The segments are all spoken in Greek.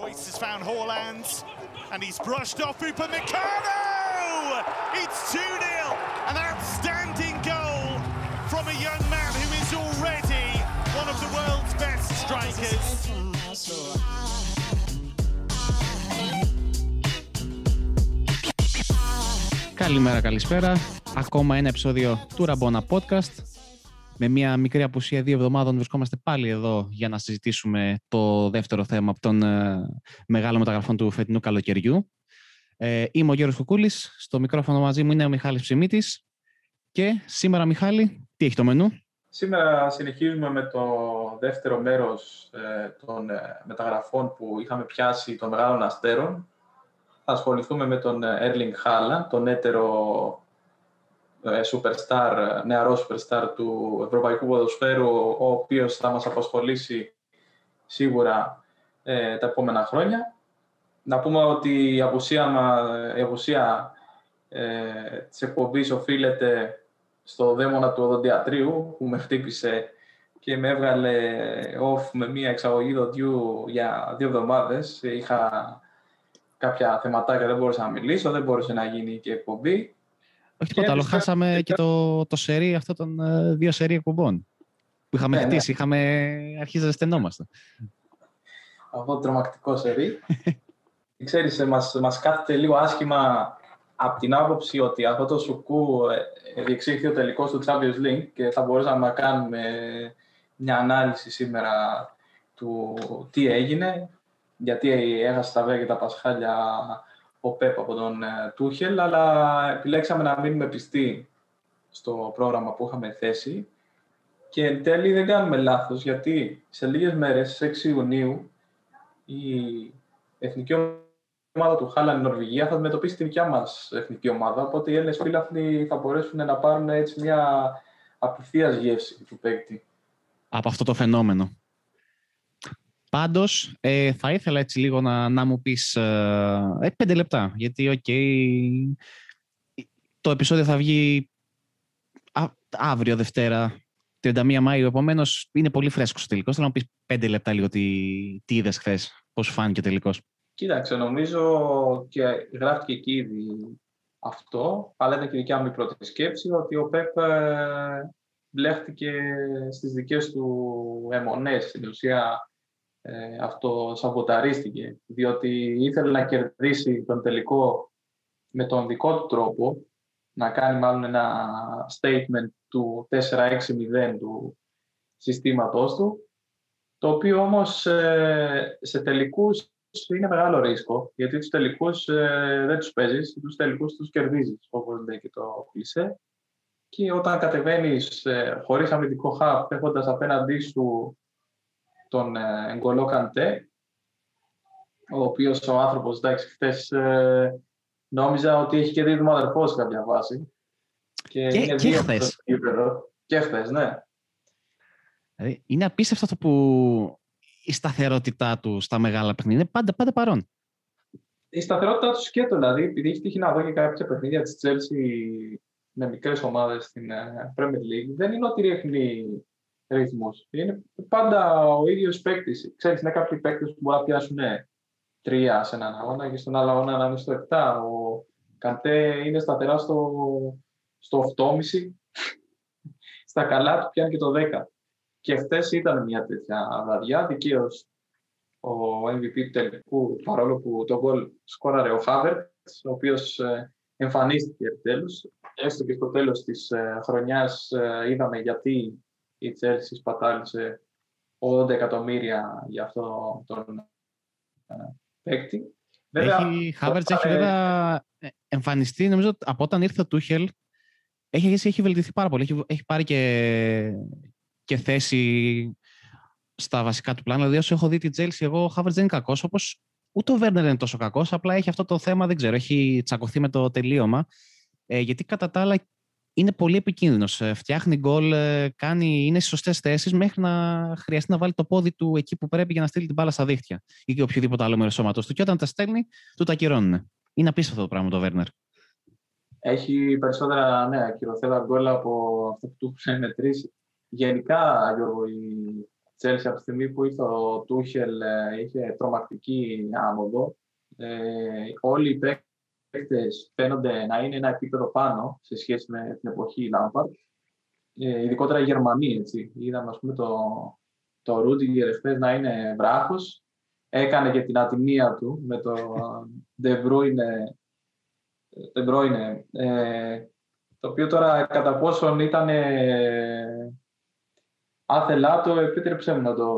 Royce has found Haaland, and he's brushed off Upamecano! It's 2-0, an outstanding goal from a young man who is already one of the world's best strikers. Καλημέρα, καλησπέρα. Ακόμα ένα επεισόδιο του Ραμπόνα Podcast. Με μια μικρή απουσία δύο εβδομάδων βρισκόμαστε πάλι εδώ για να συζητήσουμε το δεύτερο θέμα από των ε, μεγάλων μεταγραφών του φετινού καλοκαιριού. Ε, είμαι ο Γιώργος Κουκούλης, στο μικρόφωνο μαζί μου είναι ο Μιχάλης Ψημίτης και σήμερα Μιχάλη, τι έχει το μενού; Σήμερα συνεχίζουμε με το δεύτερο μέρος ε, των ε, μεταγραφών που είχαμε πιάσει των μεγάλων αστέρων. Θα ασχοληθούμε με τον Erling Haaland, τον έτερο ε, superstar, νεαρός superstar του ευρωπαϊκού ποδοσφαίρου, ο οποίος θα μας απασχολήσει σίγουρα ε, τα επόμενα χρόνια. Να πούμε ότι η απουσία, η απουσία ε, της εκπομπής οφείλεται στο δαίμονα του οδοντιατρίου που με χτύπησε και με έβγαλε off με μία εξαγωγή δοντιού για δύο εβδομάδες. Είχα κάποια θεματάκια, δεν μπορούσα να μιλήσω, δεν μπορούσε να γίνει και εκπομπή. Όχι τίποτα άλλο. Χάσαμε και το, το σερί αυτό των ε, δύο σερί εκπομπών που είχαμε ναι, χτίσει. Ναι. Είχαμε αρχίσει να στενόμαστε. Αυτό το τρομακτικό σερί. Ξέρεις, ε, μας, μας κάθεται λίγο άσχημα από την άποψη ότι αυτό το σουκού ε, διεξήχθη ο τελικός του Champions League και θα μπορούσαμε να κάνουμε μια ανάλυση σήμερα του τι έγινε, γιατί έχασε τα βέβαια και τα πασχάλια ο Πέπ από τον ε, Τούχελ, αλλά επιλέξαμε να μείνουμε πιστοί στο πρόγραμμα που είχαμε θέσει και εν τέλει δεν κάνουμε λάθος, γιατί σε λίγες μέρες, στις 6 Ιουνίου, η εθνική ομάδα του Χάλαντ Νορβηγία θα αντιμετωπίσει την δικιά μας εθνική ομάδα, οπότε οι Έλληνες φίλαθλοι θα μπορέσουν να πάρουν έτσι μια απευθείας γεύση του παίκτη. Από αυτό το φαινόμενο. Πάντως, ε, θα ήθελα έτσι λίγο να, να μου πεις ε, ε πέντε λεπτά, γιατί οκ, το επεισόδιο θα βγει αύριο Δευτέρα, 31 Μάιου, επομένως είναι πολύ φρέσκος ο τελικός. Θέλω να μου πεις πέντε λεπτά λίγο τι, τι είδες χθες, πώς φάνηκε ο τελικός. Κοίταξε, νομίζω και γράφτηκε εκεί ήδη αυτό, αλλά ήταν και η δικιά μου η πρώτη σκέψη ότι ο Πέπ ε, μπλέχτηκε στις δικές του αιμονές. Στην ουσία ε, αυτό σαμποταρίστηκε, διότι ήθελε να κερδίσει τον τελικό με τον δικό του τρόπο, να κάνει μάλλον ένα statement του 4-6-0 του συστήματός του, το οποίο όμως ε, σε τελικούς είναι μεγάλο ρίσκο, γιατί τους τελικούς ε, δεν τους παίζεις, τους τελικούς τους κερδίζεις, όπως λέει και το κλισέ. Και όταν κατεβαίνεις ε, χωρίς αμυντικό χαπ, έχοντας απέναντί σου τον Εγκολό Καντέ, ο οποίος ο άνθρωπος, εντάξει, χθες ε, νόμιζα ότι έχει και δίδυμο αδερφός σε κάποια βάση. Και, και, και χθες. Και χθες, ναι. Δηλαδή, είναι απίστευτο αυτό που η σταθερότητά του στα μεγάλα παιχνίδια είναι πάντα, πάντα παρόν. Η σταθερότητά τους σκέτο, δηλαδή, επειδή έχει τύχει να δω και κάποια παιχνίδια της Chelsea με μικρές ομάδες στην ε, Premier League, δεν είναι ότι ρίχνει ρυθμούς. Είναι πάντα ο ίδιος παίκτης. Ξέρεις, είναι κάποιοι παίκτες που μπορεί να πιάσουν ναι, τρία σε έναν αγώνα και στον άλλο αγώνα να είναι στο 7. Ο Καντέ είναι σταθερά στο, στο 8,5. Στα καλά του πιάνει και το 10. Και χθε ήταν μια τέτοια βραδιά. Δικαίως ο MVP του τελικού, παρόλο που το γκολ σκόραρε ο Χάβερτ, ο οποίος ε, εμφανίστηκε επιτέλους. Έστω και στο τέλος της ε, χρονιάς ε, είδαμε γιατί η Chelsea σπατάλησε 80 εκατομμύρια για αυτό τον ε, παίκτη. Βέβαια, έχει, Havertz έχει βέβαια ε, εμφανιστεί, νομίζω, από όταν ήρθε ο Τούχελ, έχει, έχει βελτιωθεί πάρα πολύ. Έχει, έχει πάρει και, και θέση στα βασικά του πλάνα. Δηλαδή, όσο έχω δει τη Chelsea, εγώ ο Havertz δεν είναι κακός, όπως ούτε ο Βέρνερ είναι τόσο κακός. Απλά έχει αυτό το θέμα, δεν ξέρω, έχει τσακωθεί με το τελείωμα. Ε, γιατί κατά τα άλλα είναι πολύ επικίνδυνος. Ε, φτιάχνει γκολ, ε, κάνει, είναι στις σωστές θέσεις μέχρι να χρειαστεί να βάλει το πόδι του εκεί που πρέπει για να στείλει την μπάλα στα δίχτυα ή και οποιοδήποτε άλλο μέρος σώματος του. Και όταν τα στέλνει, του τα ακυρώνουν. Είναι απίστευτο το πράγμα το Βέρνερ. Έχει περισσότερα ναι, ακυρωθέντα γκολ από αυτό που του έχουν μετρήσει. Γενικά, Γιώργο, η Chelsea από τη στιγμή που ήρθε ο Τούχελ ε, είχε τρομακτική άνοδο. Ε, όλοι οι παίκτες φαίνονται να είναι ένα επίπεδο πάνω σε σχέση με την εποχή Λάμπαρτ. Ε, ειδικότερα οι Γερμανοί, έτσι. Είδαμε, ας πούμε, το, το Ρούντιγκερ εχθές να είναι βράχος. Έκανε και την ατιμία του με το De Bruyne, De Bruyne ε, το οποίο τώρα κατά πόσον ήταν ε, άθελά το, επίτρεψε μου να το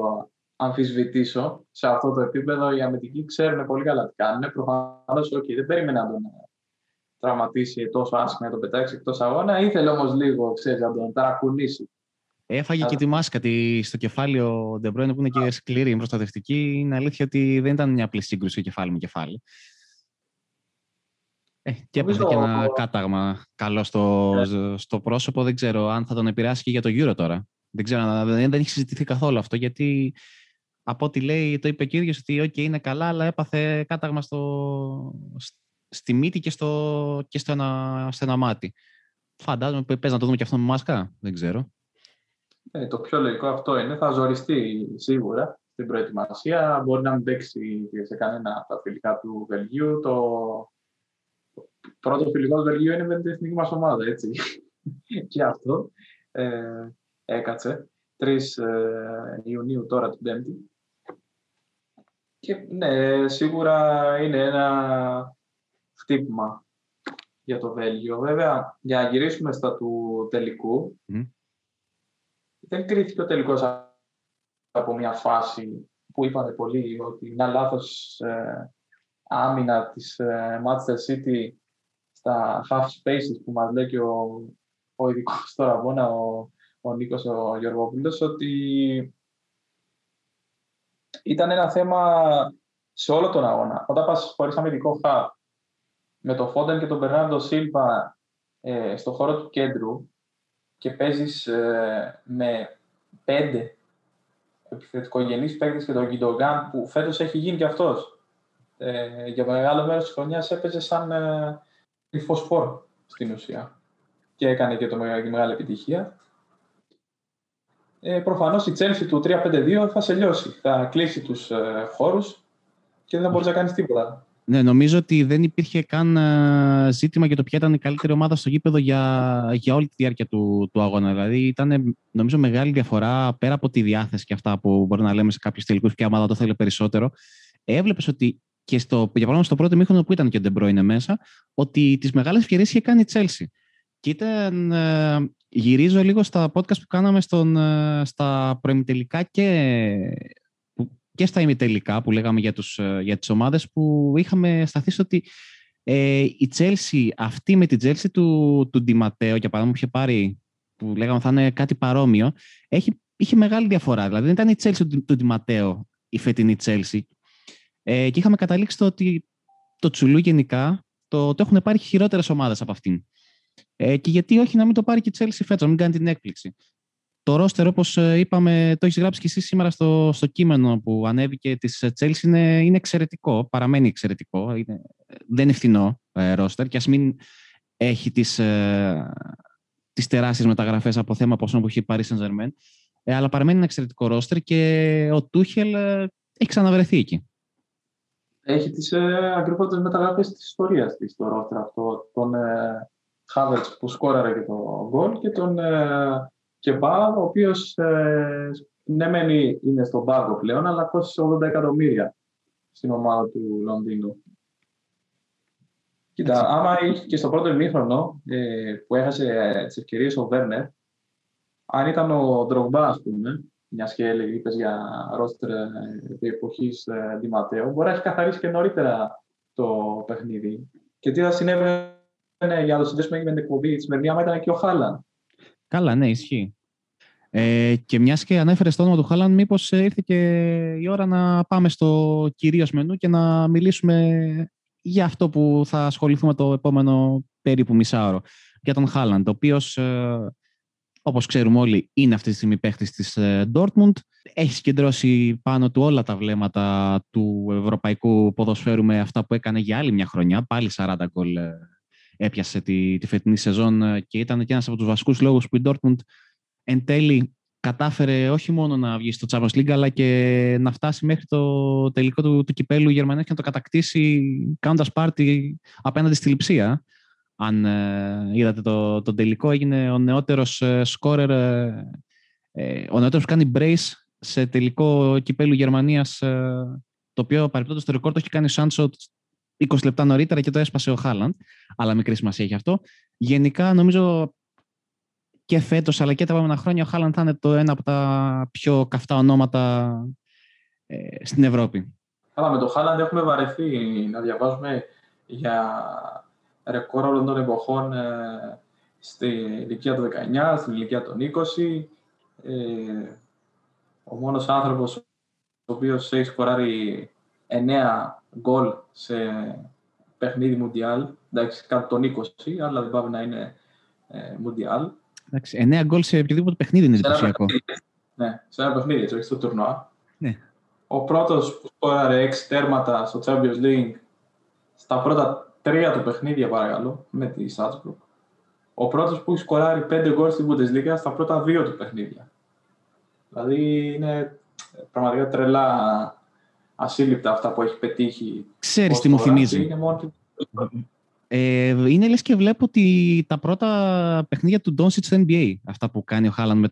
αμφισβητήσω σε αυτό το επίπεδο. Οι αμυντικοί ξέρουν πολύ καλά τι κάνουν. Προφανώς, okay, δεν περίμενε να τον τραυματίσει τόσο άσχημα, να τον πετάξει εκτός αγώνα. Ήθελε όμως λίγο, ξέρεις, να τον ταρακουνήσει. Έφαγε και τη μάσκα τη στο κεφάλι ο Ντε Μπρόιν που είναι και σκληρή, προστατευτική. Είναι αλήθεια ότι δεν ήταν μια απλή σύγκρουση κεφάλι με κεφάλι. Ε, και έπαιζε και ένα κάταγμα καλό στο, ναι. στο πρόσωπο. Δεν ξέρω αν θα τον επηρεάσει και για το Euro τώρα. Δεν ξέρω, δεν, δεν έχει συζητηθεί καθόλου αυτό, γιατί από ό,τι λέει, το είπε ο κύριος ότι okay, είναι καλά, αλλά έπαθε κάταγμα στο, στη μύτη και στο, και στο, ένα, στο ένα μάτι. Φαντάζομαι που παίζει να το δούμε και αυτό με μάσκα. Δεν ξέρω. Ε, το πιο λογικό αυτό είναι. Θα ζοριστεί σίγουρα στην προετοιμασία. Μπορεί να μην παίξει σε κανένα από τα φιλικά του Βελγίου. Το πρώτο φιλικό του Βελγίου είναι με την εθνική μας ομάδα, έτσι. και αυτό ε, έκατσε. 3 ε, Ιουνίου τώρα την Πέμπτη. Και ναι, σίγουρα είναι ένα χτύπημα για το Βέλγιο. Βέβαια, για να γυρίσουμε στα του τελικού, δεν κρίθηκε ο τελικός από μια φάση που είπατε πολύ ότι μια λάθος ε, άμυνα της ε, Manchester City στα half spaces που μας λέει και ο, ο ειδικός τώρα αγώνα, ο, ο Νίκος ο Γιωργόπουλος, ότι ήταν ένα θέμα σε όλο τον αγώνα. Όταν πας χωρίς αμυντικό half, με το Φόντεν και τον Μπερνάντο Σίλβα ε, στο χώρο του κέντρου και παίζεις ε, με πέντε επιθετικογενείς παίκτες και τον Γκιντογκάν που φέτος έχει γίνει και αυτός. Ε, για μεγάλο μέρος της χρονιάς έπαιζε σαν ε, φωσφόρ στην ουσία και έκανε και το μεγάλη, μεγάλη επιτυχία. Ε, Προφανώς η Chelsea του 3-5-2 θα σε λιώσει. Θα κλείσει τους ε, χώρους και δεν θα μπορείς να κάνεις τίποτα. Ναι, νομίζω ότι δεν υπήρχε καν ε, ζήτημα για το ποια ήταν η καλύτερη ομάδα στο γήπεδο για, για όλη τη διάρκεια του, του αγώνα. Δηλαδή ήταν νομίζω μεγάλη διαφορά πέρα από τη διάθεση και αυτά που μπορεί να λέμε σε κάποιους τελικούς ποια ομάδα το θέλει περισσότερο. Έβλεπες ότι και στο, για παράδειγμα στο πρώτο μήχρονο που ήταν και ο Ντεμπρόινε μέσα, ότι τις μεγάλες ευκαιρίες είχε κάνει η Chelsea. Και ήταν, ε, γυρίζω λίγο στα podcast που κάναμε στον, ε, στα προημιτελικά και, και στα ημιτελικά που λέγαμε για, τους, ε, για τις ομάδες που είχαμε σταθεί στο ότι ε, η Chelsea, αυτή με την Chelsea του, του Ντιματέο, για παράδειγμα, που είχε πάρει, που λέγαμε θα είναι κάτι παρόμοιο, έχει, είχε μεγάλη διαφορά. Δηλαδή δεν ήταν η Chelsea του, του Ντιματέο η φετινή Chelsea. Ε, και είχαμε καταλήξει το ότι το Τσουλού γενικά το, το έχουν πάρει χειρότερες ομάδες από αυτήν. Ε, και γιατί όχι να μην το πάρει και η Chelsea φέτος, να μην κάνει την έκπληξη. Το ρόστερ, όπως ε, είπαμε, το έχεις γράψει και εσύ σήμερα στο, στο κείμενο που ανέβηκε της Chelsea, είναι, είναι εξαιρετικό, παραμένει εξαιρετικό. Είναι, δεν είναι φθηνό ε, ρόστερ και ας μην έχει τις, ε, τις τεράστιες μεταγραφές από θέμα ποσών που έχει πάρει Saint Germain, ε, αλλά παραμένει ένα εξαιρετικό ρόστερ και ο Τούχελ ε, έχει ξαναβρεθεί εκεί. Έχει τις ε, ακριβότερες μεταγραφές της ιστορίας της το ρόστερ αυτό. Τον, ε, Χάβερτς που σκόραρε και το γκολ και τον ε, Κεμπά, ο οποίος ε, ναι μεν είναι στον πάγκο πλέον, αλλά κόστησε 80 εκατομμύρια στην ομάδα του Λονδίνου. Κοίτα, άμα είχε και στο πρώτο ημίχρονο ε, που έχασε ε, τις ευκαιρίες ο Βέρνερ, αν ήταν ο Ντρογμπά, ας πούμε, μια και έλεγε για ρόστερ τη εποχής Ντιματέου, μπορεί να έχει καθαρίσει και νωρίτερα το παιχνίδι. Και τι θα συνέβαινε ναι, για να το συνδέσουμε με την εκπομπή της σημερινή, άμα ήταν και ο Χάλαν. Καλά, ναι, ισχύει. Ε, και μιας και ανέφερες το όνομα του Χάλαν, μήπως ήρθε και η ώρα να πάμε στο κυρίως μενού και να μιλήσουμε για αυτό που θα ασχοληθούμε το επόμενο περίπου μισάωρο. Για τον Χάλαντ, ο οποίος, ε, όπως ξέρουμε όλοι, είναι αυτή τη στιγμή παίχτης της ε, Dortmund. Έχει συγκεντρώσει πάνω του όλα τα βλέμματα του ευρωπαϊκού ποδοσφαίρου με αυτά που έκανε για άλλη μια χρονιά. Πάλι 40 γκολ ε, έπιασε τη, τη φετινή σεζόν ε, και ήταν και ένας από τους βασικούς λόγους που η Dortmund εν τέλει κατάφερε όχι μόνο να βγει στο Champions League, αλλά και να φτάσει μέχρι το τελικό του, του κυπέλου Γερμανία και να το κατακτήσει κάνοντας πάρτι απέναντι στη Λιψία. Αν ε, είδατε το, το τελικό, έγινε ο νεότερος ε, σκόρερ, ε, ε, ο νεότερος που κάνει brace σε τελικό κυπέλου Γερμανίας, το οποίο παρεπτόντως το ρεκόρ το έχει κάνει ο Σάντσο 20 λεπτά νωρίτερα και το έσπασε ο Χάλαντ. Αλλά μικρή σημασία έχει αυτό. Γενικά, νομίζω και φέτος αλλά και τα επόμενα χρόνια ο Χάλαντ θα είναι το ένα από τα πιο καυτά ονόματα ε, στην Ευρώπη. Καλά, με το Χάλαντ έχουμε βαρεθεί να διαβάζουμε για ρεκόρ όλων των εποχών ε, στη ηλικία των 19, στην ηλικία των 20. Ε, ο μόνος άνθρωπος ο οποίος έχει σκοράρει 9 γκολ σε παιχνίδι Μουντιάλ. Εντάξει, κάτω των 20, αλλά δεν πάει να είναι ε, Μουντιάλ. Εντάξει, 9 γκολ σε οποιοδήποτε παιχνίδι είναι εντυπωσιακό. Ναι, σε ένα παιχνίδι, έτσι, όχι στο τουρνουά. Ναι. Ο πρώτος που σκόραρε 6 τέρματα στο Champions League στα πρώτα τρία του παιχνίδια, παρακαλώ, με τη Salzburg. Ο πρώτος που έχει σκοράρει 5 γκολ στην Bundesliga στα πρώτα δύο του παιχνίδια. Δηλαδή είναι πραγματικά τρελά ασύλληπτα αυτά που έχει πετύχει. Ξέρεις τι μου θυμίζει. Είναι, μόνο... ε, είναι λες και βλέπω ότι τα πρώτα παιχνίδια του Doncic στο NBA, αυτά που κάνει ο Χάλαν με,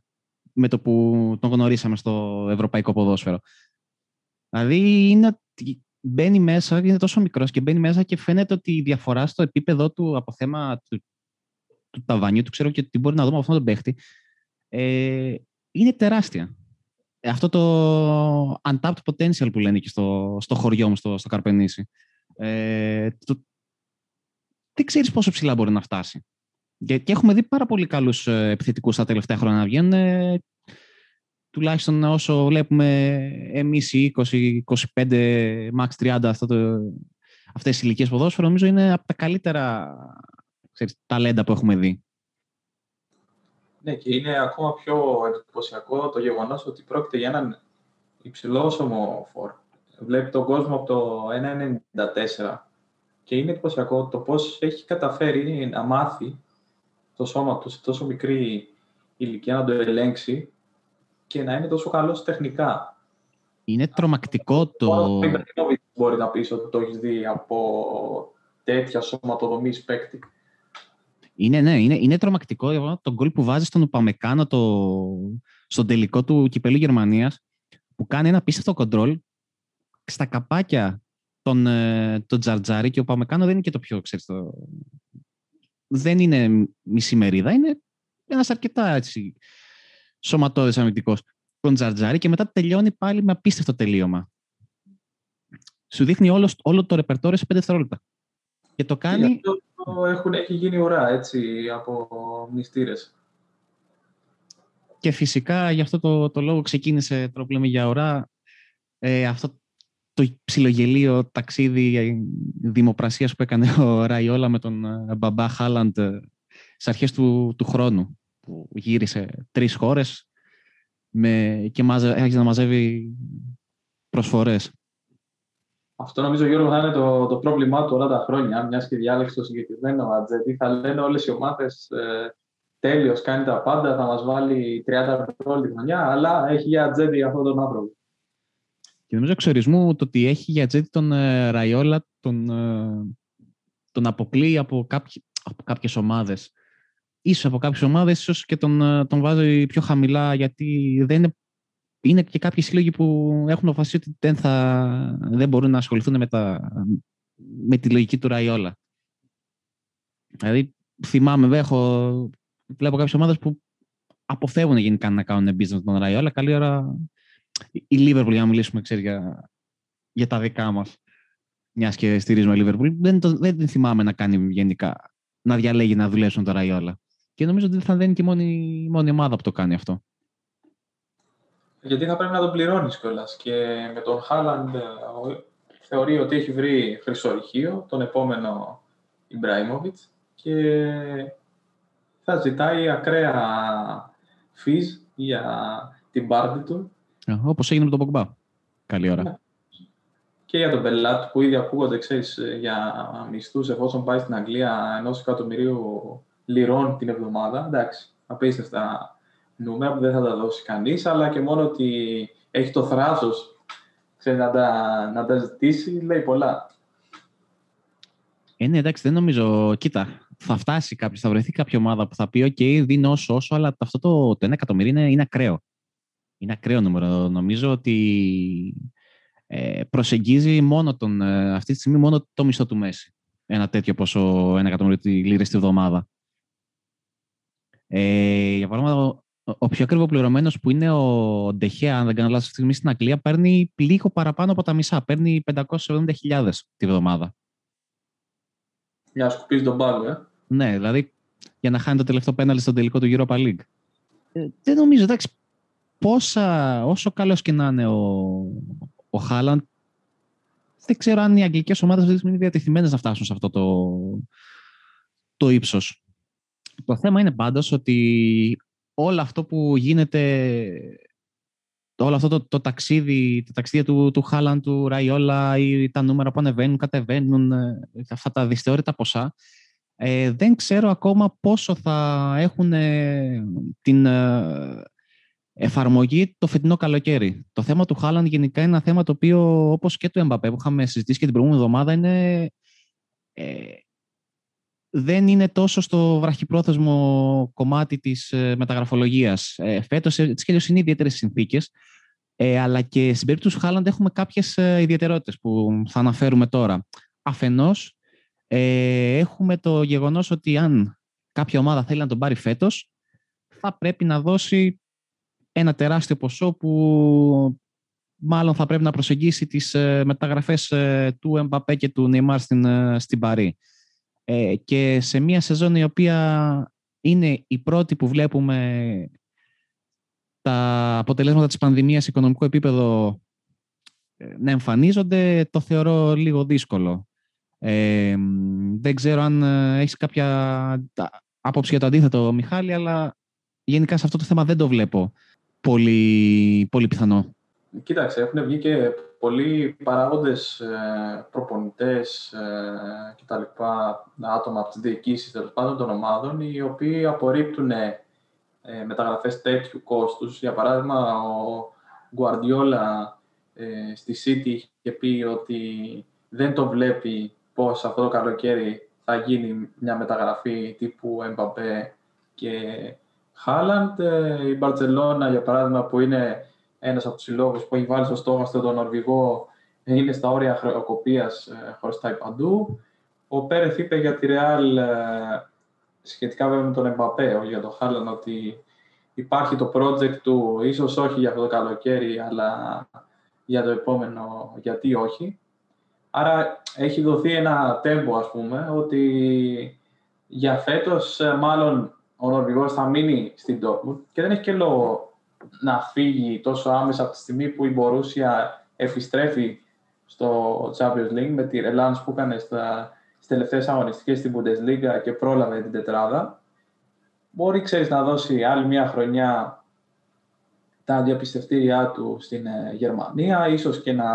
με το που τον γνωρίσαμε στο ευρωπαϊκό ποδόσφαιρο. Δηλαδή είναι μπαίνει μέσα, είναι τόσο μικρός και μπαίνει μέσα και φαίνεται ότι η διαφορά στο επίπεδο του από θέμα του, του ταβανιού, του ξέρω και τι μπορεί να δούμε από αυτόν τον παίχτη, ε, είναι τεράστια αυτό το untapped potential που λένε και στο, στο χωριό μου, στο, στο Καρπενήσι. Ε, το, δεν ξέρεις πόσο ψηλά μπορεί να φτάσει. Και, και έχουμε δει πάρα πολύ καλούς ε, επιθετικούς τα τελευταία χρόνια να βγαίνουν. Ε, τουλάχιστον όσο βλέπουμε εμείς οι 20, 25, max 30 αυτό το, αυτές οι ηλικίες ποδόσφαιρο, νομίζω είναι από τα καλύτερα ξέρεις, ταλέντα που έχουμε δει. Ναι, και είναι ακόμα πιο εντυπωσιακό το γεγονός ότι πρόκειται για έναν υψηλό σωμοφόρ. Βλέπει τον κόσμο από το 1,94 και είναι εντυπωσιακό το πώς έχει καταφέρει να μάθει το σώμα του σε τόσο μικρή ηλικία να το ελέγξει και να είναι τόσο καλός τεχνικά. Είναι τρομακτικό το. Μπορεί να πεις ότι το έχεις δει από τέτοια σωματοδομή παίκτη. Είναι, ναι, είναι, είναι τρομακτικό το γκολ που βάζει στον Ουπαμεκάνο το, στον τελικό του κυπέλου Γερμανίας, που κάνει ένα απίστευτο κοντρόλ στα καπάκια τον, ε, τον Τζαρτζάρη και ο Παμεκάνο δεν είναι και το πιο, ξέρεις, το... δεν είναι μισή μερίδα, είναι ένας αρκετά έτσι, σωματώδης αμυντικός τον Τζαρτζάρη και μετά τελειώνει πάλι με απίστευτο τελείωμα. Σου δείχνει όλο, όλο το ρεπερτόριο σε πέντε δευτερόλεπτα. Και το κάνει έχουν, έχει γίνει ουρά έτσι, από μυστήρες. Και φυσικά γι' αυτό το, το λόγο ξεκίνησε το λέμε για ουρά. Ε, αυτό το ψιλογελίο ταξίδι δημοπρασίας που έκανε ο Ραϊόλα με τον ε, Μπαμπά Χάλαντ ε, στις αρχές του, του χρόνου που γύρισε τρεις χώρες με, και μάζε, άρχισε να μαζεύει προσφορές. Αυτό νομίζω Γιώργο θα είναι το, το πρόβλημά του όλα τα χρόνια. Μιας και διάλεξε το συγκεκριμένο ατζέντη, θα λένε όλες οι ομάδες ε, τέλειος, κάνει τα πάντα, θα μας βάλει 30 γκολ τη χρονιά, αλλά έχει για ατζέντη αυτόν τον άνθρωπο. Και νομίζω εξορισμού το ότι έχει για ατζέντη τον ε, Ραϊόλα τον, ε, τον αποκλείει από, κάποιοι, από κάποιες ομάδες. Ίσως από κάποιες ομάδες, ίσως και τον, ε, τον βάζει πιο χαμηλά, γιατί δεν είναι είναι και κάποιοι σύλλογοι που έχουν αποφασίσει ότι δεν, θα, δεν μπορούν να ασχοληθούν με, τα, με τη λογική του Ραϊόλα. Δηλαδή, θυμάμαι, έχω, βλέπω κάποιες ομάδες που αποφεύγουν γενικά να κάνουν business με τον Ραϊόλα. Καλή ώρα η Λίβερπουλ, για να μιλήσουμε ξέρει, για, για τα δικά μας. Μιας και στηρίζουμε η Λίβερπουλ. Δεν, δεν την θυμάμαι να κάνει γενικά να διαλέγει να δουλέψει με τον Ραϊόλα. Και νομίζω ότι θα δεν είναι και η μόνη, μόνη ομάδα που το κάνει αυτό. Γιατί θα πρέπει να τον πληρώνεις κιόλας. Και με τον Χάλαντ ε, θεωρεί ότι έχει βρει χρυσορυχείο, τον επόμενο Ιμπραήμοβιτς και θα ζητάει ακραία φύζ για την πάρτι του. Όπως έγινε με τον Πογκμπά. Καλή ώρα. Ναι. Και για τον πελάτη που ήδη ακούγονται ξέρεις, για μισθούς εφόσον πάει στην Αγγλία ενός εκατομμυρίου λιρών την εβδομάδα. Εντάξει, απίστευτα νούμερα που δεν θα τα δώσει κανείς, αλλά και μόνο ότι έχει το θράσος να τα, να τα ζητήσει, λέει πολλά. Ε, ναι, εντάξει, δεν νομίζω. Κοίτα, θα φτάσει κάποιος, θα βρεθεί κάποια ομάδα που θα πει: OK, δίνω όσο, όσο, αλλά αυτό το, το 1 εκατομμύριο είναι, είναι ακραίο. Είναι ακραίο νούμερο. Νομίζω ότι ε, προσεγγίζει μόνο τον, ε, αυτή τη στιγμή μόνο το μισθό του Μέση. Ένα τέτοιο ποσό, ένα εκατομμύριο λίρες τη βδομάδα. Ε, για παράδειγμα, ο πιο ακριβό πληρωμένο που είναι ο Ντεχέα, αν δεν κάνω λάθος, αυτή τη στιγμή στην Αγγλία, παίρνει λίγο παραπάνω από τα μισά. Παίρνει 570.000 τη βδομάδα. Για να σκουπίζει τον πάγο, ε. Ναι, δηλαδή για να χάνει το τελευταίο πέναλι στο τελικό του Europa League. Ε, δεν νομίζω, εντάξει, πόσα, όσο καλός και να είναι ο, ο Χάλαντ, δεν ξέρω αν οι αγγλικές ομάδες αυτή τη στιγμή είναι διατεθειμένες να φτάσουν σε αυτό το, το ύψος. Το θέμα είναι πάντως ότι όλο αυτό που γίνεται, όλο αυτό το, το ταξίδι, τα ταξίδια του, του Χάλαν, του Ραϊόλα ή τα νούμερα που ανεβαίνουν, κατεβαίνουν, ε, αυτά τα δυσθεώρητα ποσά, ε, δεν ξέρω ακόμα πόσο θα έχουν την ε, εφαρμογή το φετινό καλοκαίρι. Το θέμα του Χάλαν γενικά είναι ένα θέμα το οποίο, όπως και του Εμπαπέ που είχαμε συζητήσει και την προηγούμενη εβδομάδα, είναι δεν είναι τόσο στο βραχυπρόθεσμο κομμάτι της ε, μεταγραφολογίας. Ε, φέτος, έτσι και είναι ιδιαίτερες συνθήκες, ε, αλλά και στην περίπτωση του Χάλαντ έχουμε κάποιες ε, ιδιαιτερότητες που θα αναφέρουμε τώρα. Αφενός, ε, έχουμε το γεγονός ότι αν κάποια ομάδα θέλει να τον πάρει φέτος, θα πρέπει να δώσει ένα τεράστιο ποσό που μάλλον θα πρέπει να προσεγγίσει τις ε, μεταγραφές του Εμπαπέ και του Νεϊμάρ στην, στην Παρή. Ε, και σε μια σεζόν η οποία είναι η πρώτη που βλέπουμε τα αποτελέσματα της πανδημίας σε οικονομικό επίπεδο ε, να εμφανίζονται, το θεωρώ λίγο δύσκολο. Ε, δεν ξέρω αν ε, έχεις κάποια άποψη για το αντίθετο, Μιχάλη, αλλά γενικά σε αυτό το θέμα δεν το βλέπω πολύ, πολύ πιθανό. Κοίταξε, έχουν βγει και πολλοί παράγοντες, ε, προπονητές ε, και τα λοιπά, άτομα από τις διοικήσεις τέλος πάντων των ομάδων, οι οποίοι απορρίπτουν ε, μεταγραφές τέτοιου κόστους. Για παράδειγμα, ο Γκουαρδιόλα στη City είχε πει ότι δεν το βλέπει πώς αυτό το καλοκαίρι θα γίνει μια μεταγραφή τύπου Mbappé και Χάλαντ. Η Μπαρτσελώνα, για παράδειγμα, που είναι ένας από τους συλλόγους που έχει βάλει στο στόχαστρο τον Νορβηγό είναι στα όρια χρεοκοπίας, ε, χρωστάει παντού. Ο Πέρεθ είπε για τη Ρεάλ σχετικά βέβαια με τον Εμπαπέ, όχι για τον Χάλαν, ότι υπάρχει το project του, ίσως όχι για αυτό το καλοκαίρι, αλλά για το επόμενο, γιατί όχι. Άρα έχει δοθεί ένα τέμπο, ας πούμε, ότι για φέτος ε, μάλλον ο Νορβηγός θα μείνει στην Dortmund και δεν έχει και λόγο να φύγει τόσο άμεσα από τη στιγμή που η Μπορούσια επιστρέφει στο Champions League με τη ρελάνς που έκανε στα, στις τελευταίες αγωνιστικές στην Bundesliga και πρόλαβε την τετράδα. Μπορεί, ξέρεις, να δώσει άλλη μια χρονιά τα διαπιστευτήριά του στην ε, Γερμανία, ίσως και να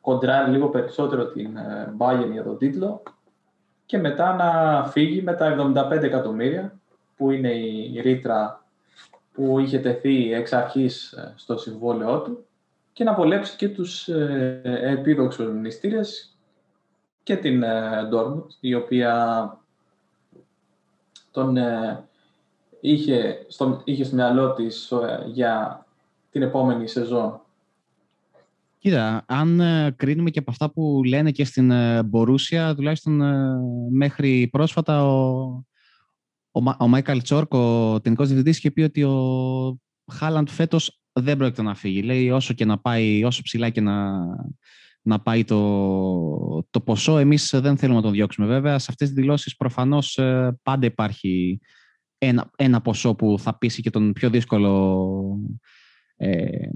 κοντράρει λίγο περισσότερο την ε, Bayern για τον τίτλο και μετά να φύγει με τα 75 εκατομμύρια που είναι η ρήτρα που είχε τεθεί εξ αρχής ε, στο συμβόλαιό του και να βολέψει και τους ε, επίδοξους μνηστήρες και την Dortmund, η οποία τον είχε στο, είχε στο μυαλό της για την επόμενη σεζόν. Κοίτα, αν κρίνουμε και από αυτά που λένε και στην Μπορούσια, τουλάχιστον μέχρι πρόσφατα ο, ο, ο Μάικαλ Τσόρκ, ο τεχνικός διευθυντής, είχε πει ότι ο Χάλαντ φέτος δεν πρόκειται να φύγει. Λέει όσο και να πάει, όσο ψηλά και να, να πάει το, το ποσό, εμείς δεν θέλουμε να τον διώξουμε. Βέβαια, σε αυτές τις δηλώσεις προφανώς ε, πάντα υπάρχει ένα, ένα ποσό που θα πείσει και τον πιο δύσκολο ε,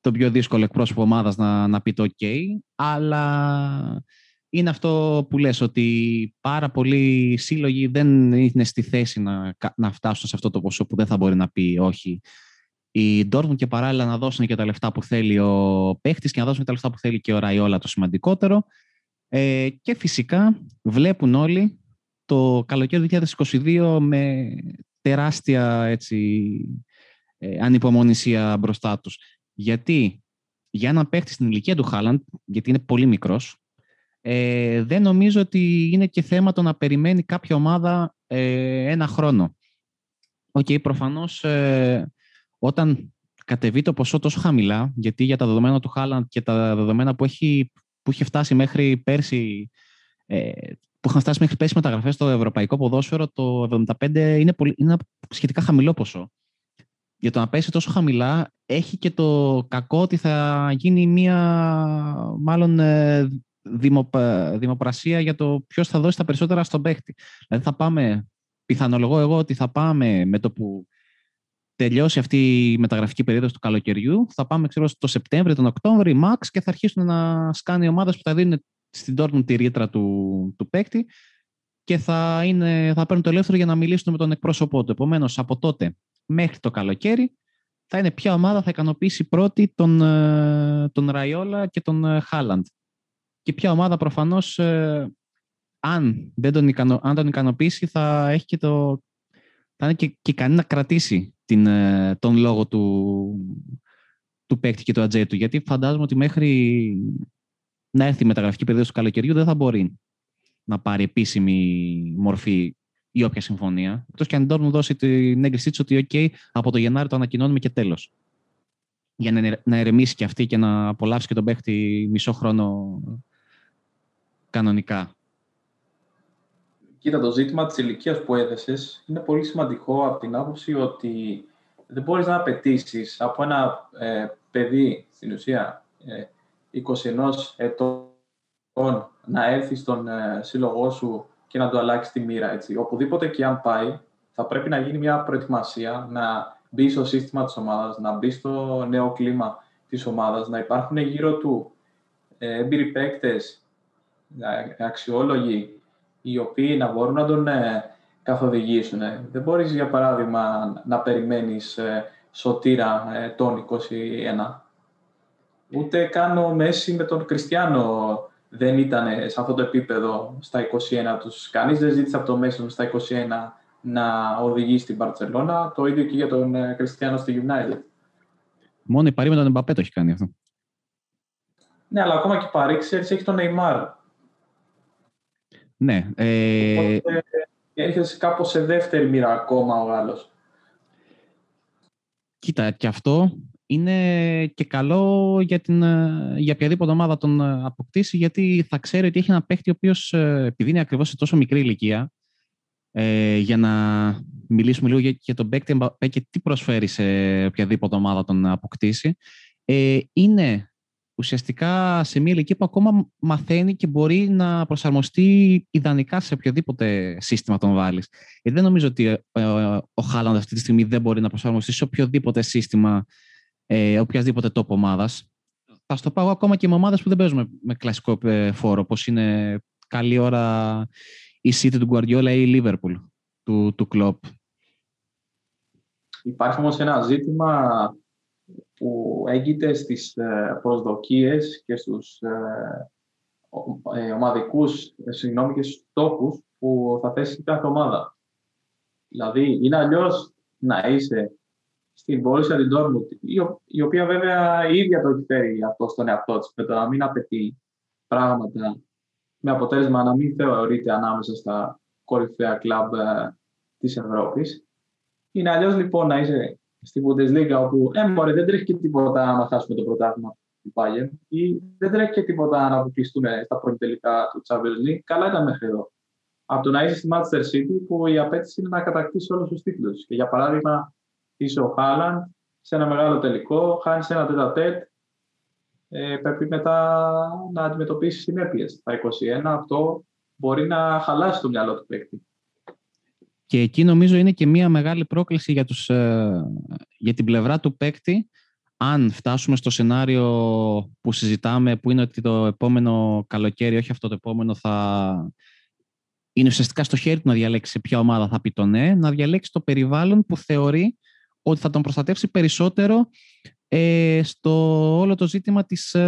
το πιο δύσκολο εκπρόσωπο ομάδας να, να πει το OK, αλλά είναι αυτό που λες, ότι πάρα πολλοί σύλλογοι δεν είναι στη θέση να, να φτάσουν σε αυτό το ποσό που δεν θα μπορεί να πει όχι. Οι Dortmund και παράλληλα να δώσουν και τα λεφτά που θέλει ο παίχτης και να δώσουν και τα λεφτά που θέλει και ο Ραϊόλα το σημαντικότερο. Ε, και φυσικά βλέπουν όλοι το καλοκαίρι 2022 με τεράστια έτσι, ε, ανυπομονησία μπροστά τους. Γιατί για να παίχτη στην ηλικία του Χάλαντ, γιατί είναι πολύ μικρός, ε, δεν νομίζω ότι είναι και θέμα το να περιμένει κάποια ομάδα ε, ένα χρόνο. Ok, okay, προφανώς ε, όταν κατεβεί το ποσό τόσο χαμηλά, γιατί για τα δεδομένα του Χάλαντ και τα δεδομένα που έχει, που είχε φτάσει μέχρι πέρσι, ε, που είχαν φτάσει μέχρι πέρσι μεταγραφές στο ευρωπαϊκό ποδόσφαιρο, το 75 είναι, πολύ, είναι ένα σχετικά χαμηλό ποσό. Για το να πέσει τόσο χαμηλά, έχει και το κακό ότι θα γίνει μία, μάλλον, ε, δημοπρασία για το ποιος θα δώσει τα περισσότερα στον παίχτη. Δηλαδή θα πάμε, πιθανολογώ εγώ ότι θα πάμε με το που τελειώσει αυτή η μεταγραφική περίοδος του καλοκαιριού, θα πάμε ξέρω, το Σεπτέμβριο, τον Οκτώβριο, max και θα αρχίσουν να σκάνει ομάδες που θα δίνουν στην Dortmund τη ρήτρα του, του παίκτη και θα, είναι, θα παίρνουν το ελεύθερο για να μιλήσουν με τον εκπρόσωπό του. Επομένως, από τότε μέχρι το καλοκαίρι θα είναι ποια ομάδα θα ικανοποιήσει πρώτη τον, ε, τον Ραϊόλα και τον Χάλαντ. Και ποια ομάδα προφανώς, ε, αν, δεν τον, ικανο, αν τον ικανοποιήσει, θα έχει και το, θα είναι και, και ικανή να κρατήσει την, ε, τον λόγο του, του παίκτη και του ατζέτου. Γιατί φαντάζομαι ότι μέχρι να έρθει η μεταγραφική περίοδος του καλοκαιριού δεν θα μπορεί να πάρει επίσημη μορφή ή όποια συμφωνία. Εκτός και αν η Dortmund δώσει την έγκρισή της ότι, OK, από το Γενάρη το ανακοινώνουμε και τέλος. Για να, να ερεμήσει και αυτή και να απολαύσει και τον παίχτη μισό χρόνο κανονικά. Κοίτα, το ζήτημα της ηλικίας που έδεσε είναι πολύ σημαντικό από την άποψη ότι δεν μπορείς να απαιτήσεις από ένα ε, παιδί, στην ουσία, ε, 21 ετών, να έρθει στον ε, σύλλογό σου και να του αλλάξει τη μοίρα. Έτσι. Οπουδήποτε και αν πάει, θα πρέπει να γίνει μια προετοιμασία, να μπει στο σύστημα της ομάδας, να μπει στο νέο κλίμα της ομάδας, να υπάρχουν γύρω του ε, έμπειροι παίκτες, ε, αξιόλογοι, οι οποίοι να μπορούν να τον ε, καθοδηγήσουν. Δεν μπορείς, για παράδειγμα, να περιμένεις ε, σωτήρα ε, τον 21. Ούτε καν ο Μέση με τον Κριστιανό δεν ήταν σε αυτό το επίπεδο στα 21 τους. Κανείς δεν ζήτησε από το Μέση στα 21 να οδηγεί στην Παρτσελώνα. Το ίδιο και για τον Κριστιανό στη United. Μόνο η Παρή με τον Εμπαπέ το έχει κάνει αυτό. Ναι, αλλά ακόμα και η Παρή, ξέρεις, έχει τον Neymar ναι. Ε... Οπότε, έρχεσαι κάπως σε δεύτερη μοίρα ακόμα ο Γάλλος. Κοίτα, και αυτό είναι και καλό για, την, για οποιαδήποτε ομάδα τον αποκτήσει, γιατί θα ξέρει ότι έχει ένα παίχτη ο οποίος, ε, επειδή είναι ακριβώς σε τόσο μικρή ηλικία, ε, για να μιλήσουμε λίγο για, τον παίκτη και τι προσφέρει σε οποιαδήποτε ομάδα τον αποκτήσει, ε, είναι ουσιαστικά σε μια ηλικία που ακόμα μαθαίνει και μπορεί να προσαρμοστεί ιδανικά σε οποιοδήποτε σύστημα τον βάλεις. Γιατί δεν νομίζω ότι ε, ο Χάλαντ αυτή τη στιγμή δεν μπορεί να προσαρμοστεί σε οποιοδήποτε σύστημα ε, οποιασδήποτε τόπο ομάδας. Θα στο πάω ακόμα και με ομάδες που δεν παίζουν με, κλασικό ε, φόρο, όπως είναι καλή ώρα η City του Guardiola ή η Liverpool του, του Klopp. Υπάρχει όμως ένα ζήτημα που έγκυται στις ε, προσδοκίες και στους ε, ε, ομαδικούς συγγνώμη, και στους στόχους που θα θέσει κάθε ομάδα. Δηλαδή, είναι αλλιώς να είσαι στην Borussia την Dortmund, η οποία βέβαια η ίδια το έχει φέρει αυτό στον εαυτό της, με το να μην απαιτεί πράγματα με αποτέλεσμα να μην θεωρείται ανάμεσα στα κορυφαία κλαμπ της Ευρώπης. Είναι αλλιώς λοιπόν να είσαι στην Bundesliga, όπου ε, δεν τρέχει και τίποτα να χάσουμε το πρωτάθλημα του Bayern ή δεν τρέχει και τίποτα να αποκλειστούμε στα πρώτη τελικά του Champions League. Καλά ήταν μέχρι εδώ. Από το να είσαι στη Manchester City, που η απέτηση είναι να κατακτήσει όλους τους τίτλους. Και για παράδειγμα, είσαι ο Χάλαντ σε ένα μεγάλο τελικό, χάνεις ένα τέτα τέτ, ε, πρέπει μετά να αντιμετωπίσεις συνέπειες. Τα 21 αυτό μπορεί να χαλάσει το μυαλό του παίκτη. Και εκεί νομίζω είναι και μια μεγάλη πρόκληση για, τους, ε, για την πλευρά του παίκτη αν φτάσουμε στο σενάριο που συζητάμε, που είναι ότι το επόμενο καλοκαίρι, όχι αυτό το επόμενο, θα είναι ουσιαστικά στο χέρι του να διαλέξει σε ποια ομάδα θα πει το ναι, να διαλέξει το περιβάλλον που θεωρεί ότι θα τον προστατεύσει περισσότερο ε, στο όλο το ζήτημα της ε,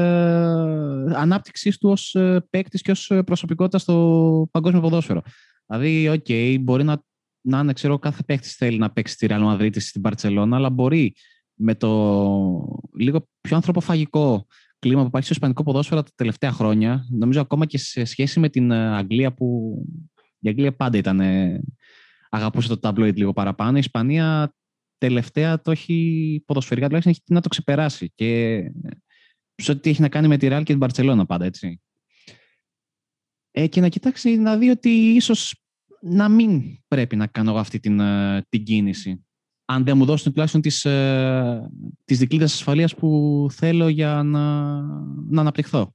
ανάπτυξής του ως ε, παίκτης και ως προσωπικότητας στο παγκόσμιο ποδόσφαιρο. Δηλαδή, ok, okay, μπορεί να να είναι, ξέρω, κάθε παίκτης θέλει να παίξει στη Real Madrid στην Μπαρσελόνα, αλλά μπορεί με το λίγο πιο ανθρωποφαγικό κλίμα που υπάρχει στο Ισπανικό ποδόσφαιρο τα τελευταία χρόνια, νομίζω ακόμα και σε σχέση με την ε, Αγγλία που η Αγγλία πάντα ήταν, αγαπούσε το ταμπλόιτ λίγο παραπάνω. Η Ισπανία τελευταία το έχει ποδοσφαιρικά τουλάχιστον έχει να το ξεπεράσει και σε ό,τι έχει να κάνει με τη Real και την Παρσελόνα πάντα, έτσι. Ε, και να κοιτάξει να δει ότι ίσως να μην πρέπει να κάνω αυτή την, ε, την κίνηση. Αν δεν μου δώσουν τουλάχιστον τις, ε, τις δικλείδες ασφαλείας που θέλω για να, να αναπτυχθώ.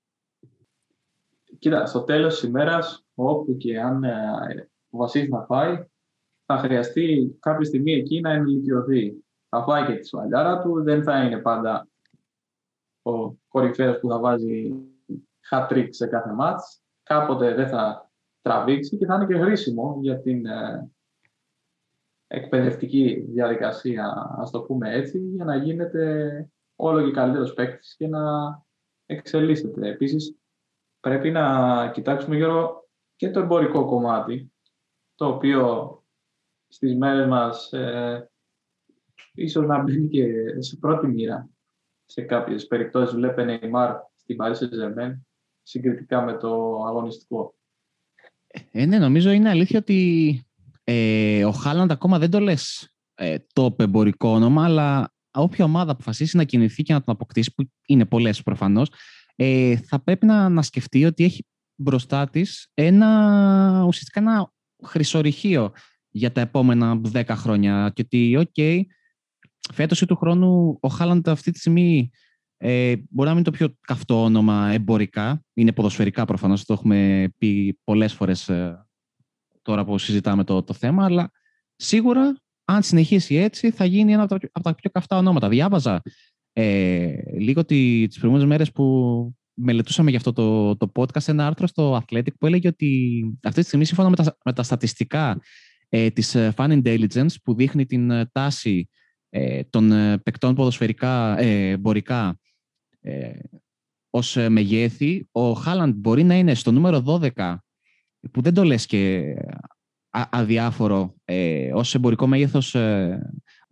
Κοίτα, στο τέλος της ημέρας, όπου και αν ε, ο Βασίλης να πάει, θα χρειαστεί κάποια στιγμή εκεί να ενηλικιωθεί. Θα φάει και τη σφαλιάρα του, δεν θα είναι πάντα ο κορυφαίος που θα βάζει hat-trick σε κάθε μάτς. Κάποτε δεν θα τραβήξει και θα είναι και χρήσιμο για την ε, εκπαιδευτική διαδικασία, ας το πούμε έτσι, για να γίνετε όλο και καλύτερος παίκτης και να εξελίσσετε. Επίσης, πρέπει να κοιτάξουμε γύρω και το εμπορικό κομμάτι, το οποίο στις μέρες μας ε, ίσως να μπει και σε πρώτη μοίρα σε κάποιες περιπτώσεις βλέπετε Neymar στην Paris saint συγκριτικά με το αγωνιστικό. Ε, ναι, νομίζω είναι αλήθεια ότι ε, ο Χάλαντ ακόμα δεν το λες ε, το εμπορικό όνομα, αλλά όποια ομάδα αποφασίσει να κινηθεί και να τον αποκτήσει, που είναι πολλές προφανώς, ε, θα πρέπει να, να σκεφτεί ότι έχει μπροστά της ένα ουσιαστικά ένα χρυσορυχείο για τα επόμενα 10 χρόνια. Και ότι, ok, okay, φέτος ή του χρόνου ο Χάλαντ αυτή τη στιγμή ε, μπορεί να μην είναι το πιο καυτό όνομα εμπορικά. Είναι ποδοσφαιρικά προφανώς, το έχουμε πει πολλές φορές ε, τώρα που συζητάμε το, το θέμα, αλλά σίγουρα αν συνεχίσει έτσι θα γίνει ένα από τα, από τα πιο καυτά ονόματα. Διάβαζα ε, λίγο τι, τις προηγούμενες μέρες που μελετούσαμε για αυτό το, το podcast ένα άρθρο στο Athletic που έλεγε ότι αυτή τη στιγμή σύμφωνα με τα, με τα στατιστικά ε, της ε, Fan Intelligence που δείχνει την ε, τάση ε, των ε, παικτών ποδοσφαιρικά ε, εμπορικά ε, ως μεγέθη, ο Χάλαντ μπορεί να είναι στο νούμερο 12 που δεν το λες και αδιάφορο ε, ως εμπορικό μέγεθος ε,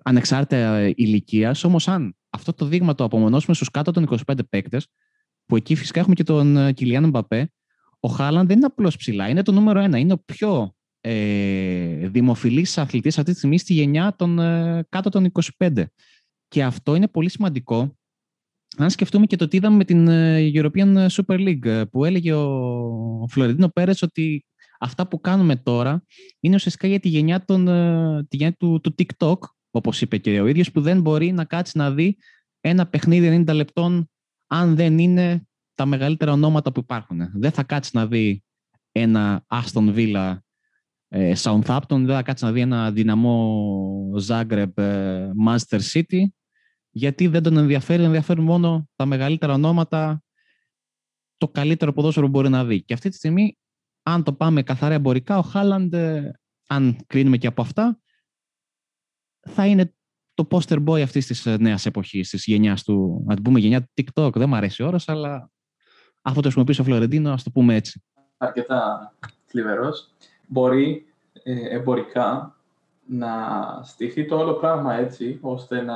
ανεξάρτητα ηλικίας. Όμως αν αυτό το δείγμα το απομονώσουμε στους κάτω των 25 παίκτες, που εκεί φυσικά έχουμε και τον Κιλιάν Μπαπέ, ο Χάλαντ δεν είναι απλώς ψηλά, είναι το νούμερο ένα. Είναι ο πιο ε, δημοφιλής αθλητής αυτή τη στιγμή στη γενιά των ε, κάτω των 25. Και αυτό είναι πολύ σημαντικό αν σκεφτούμε και το τι είδαμε με την ε, European Super League ε, που έλεγε ο Φλωρεντίνο Πέρες ότι αυτά που κάνουμε τώρα είναι ουσιαστικά για τη γενιά, των, τη γενιά του, του TikTok, όπως είπε και ο ίδιος, που δεν μπορεί να κάτσει να δει ένα παιχνίδι 90 λεπτών αν δεν είναι τα μεγαλύτερα ονόματα που υπάρχουν. Δεν θα κάτσει να δει ένα Aston Villa ε, Southampton, δεν θα κάτσει να δει ένα δυναμό Zagreb ε, Manchester City, γιατί δεν τον ενδιαφέρει, τον ενδιαφέρουν μόνο τα μεγαλύτερα ονόματα, το καλύτερο ποδόσφαιρο που μπορεί να δει. Και αυτή τη στιγμή, αν το πάμε καθαρά εμπορικά, ο Χάλαντ, ε, αν κρίνουμε και από αυτά, θα είναι το poster boy αυτής της νέας εποχής, της γενιάς του. Να την πούμε γενιά του TikTok, δεν μου αρέσει ο όρος, αλλά αυτό το χρησιμοποιήσει ο Φλωρεντίνο, ας το πούμε έτσι. Αρκετά θλιβερός μπορεί ε, εμπορικά να στηθεί το όλο πράγμα έτσι, ώστε να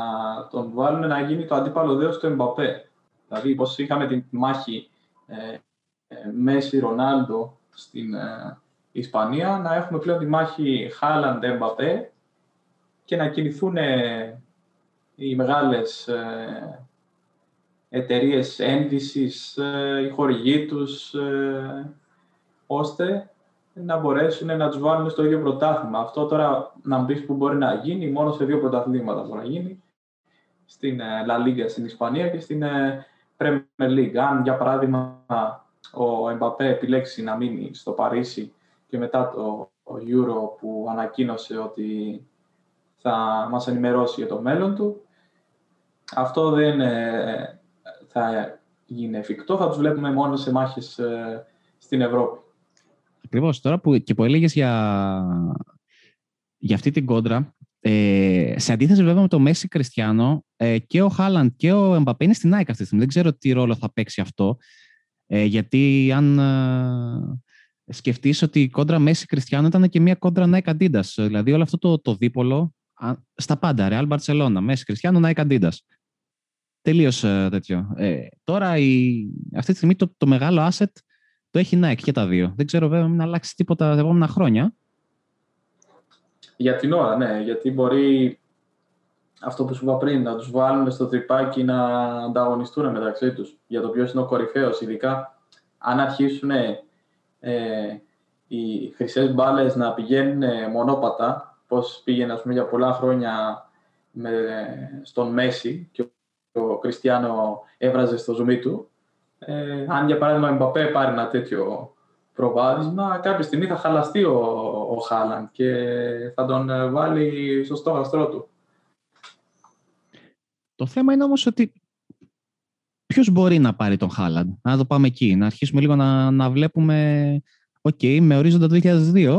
τον βάλουν να γίνει το αντίπαλο δέος του Εμπαπέ. Δηλαδή, όπως είχαμε τη μάχη ε, ε, Μέση Ρονάλντο στην ε, Ισπανία, να έχουμε πλέον τη μάχη Χάλαντ Εμπαπέ και να κινηθούν ε, οι μεγάλες ε, εταιρείες ένδυσης, οι χορηγοί τους, ώστε να μπορέσουν να τους βάλουν στο ίδιο πρωτάθλημα. Αυτό τώρα να μπει που μπορεί να γίνει, μόνο σε δύο πρωταθλήματα μπορεί να γίνει. Στην ε, La Liga στην Ισπανία και στην ε, Premier League. Αν για παράδειγμα ο Εμπαπέ επιλέξει να μείνει στο Παρίσι και μετά το Euro που ανακοίνωσε ότι θα μας ενημερώσει για το μέλλον του, αυτό δεν ε, θα γίνει εφικτό, θα τους βλέπουμε μόνο σε μάχες στην Ευρώπη. Ακριβώς. Τώρα που, και που έλεγες για, για αυτή την κόντρα, ε, σε αντίθεση βέβαια με το Μέση Κριστιανό, ε, και ο Χάλαντ και ο Εμπαπέ είναι στην ΑΕΚ αυτή τη στιγμή. Δεν ξέρω τι ρόλο θα παίξει αυτό. Ε, γιατί αν, ε, σκεφτείς ότι η κόντρα Μέση Κριστιανό ήταν και μια κόντρα Nike Adidas. Δηλαδή όλο αυτό το, το δίπολο στα πάντα. Real Barcelona, Μέση Κριστιανό, Nike Adidas. Τελείως ε, τέτοιο. Ε, τώρα η, αυτή τη στιγμή το, το μεγάλο asset το έχει Nike και τα δύο. Δεν ξέρω βέβαια μην αλλάξει τίποτα τα επόμενα χρόνια. Για την ώρα, ναι. Γιατί μπορεί αυτό που σου είπα πριν, να τους βάλουν στο τρυπάκι να ανταγωνιστούν μεταξύ τους για το ποιος είναι ο κορυφαίος, ειδικά αν αρχίσουν ε, οι χρυσές μπάλες να πηγαίνουν μονόπατα, πώς πήγαινε ας πούμε, για πολλά χρόνια με, στον Μέση και ο Κριστιανό έβραζε στο ζουμί του. Ε, αν για παράδειγμα η Μπαπέ πάρει ένα τέτοιο προβάδισμα, κάποια στιγμή θα χαλαστεί ο, ο Χάλαντ και θα τον βάλει στο στόχαστρό του. Το θέμα είναι όμως ότι ποιος μπορεί να πάρει τον Χάλαντ; Να το πάμε εκεί. Να αρχίσουμε λίγο να, να βλέπουμε. Ok, okay, με ορίζοντα το 2002,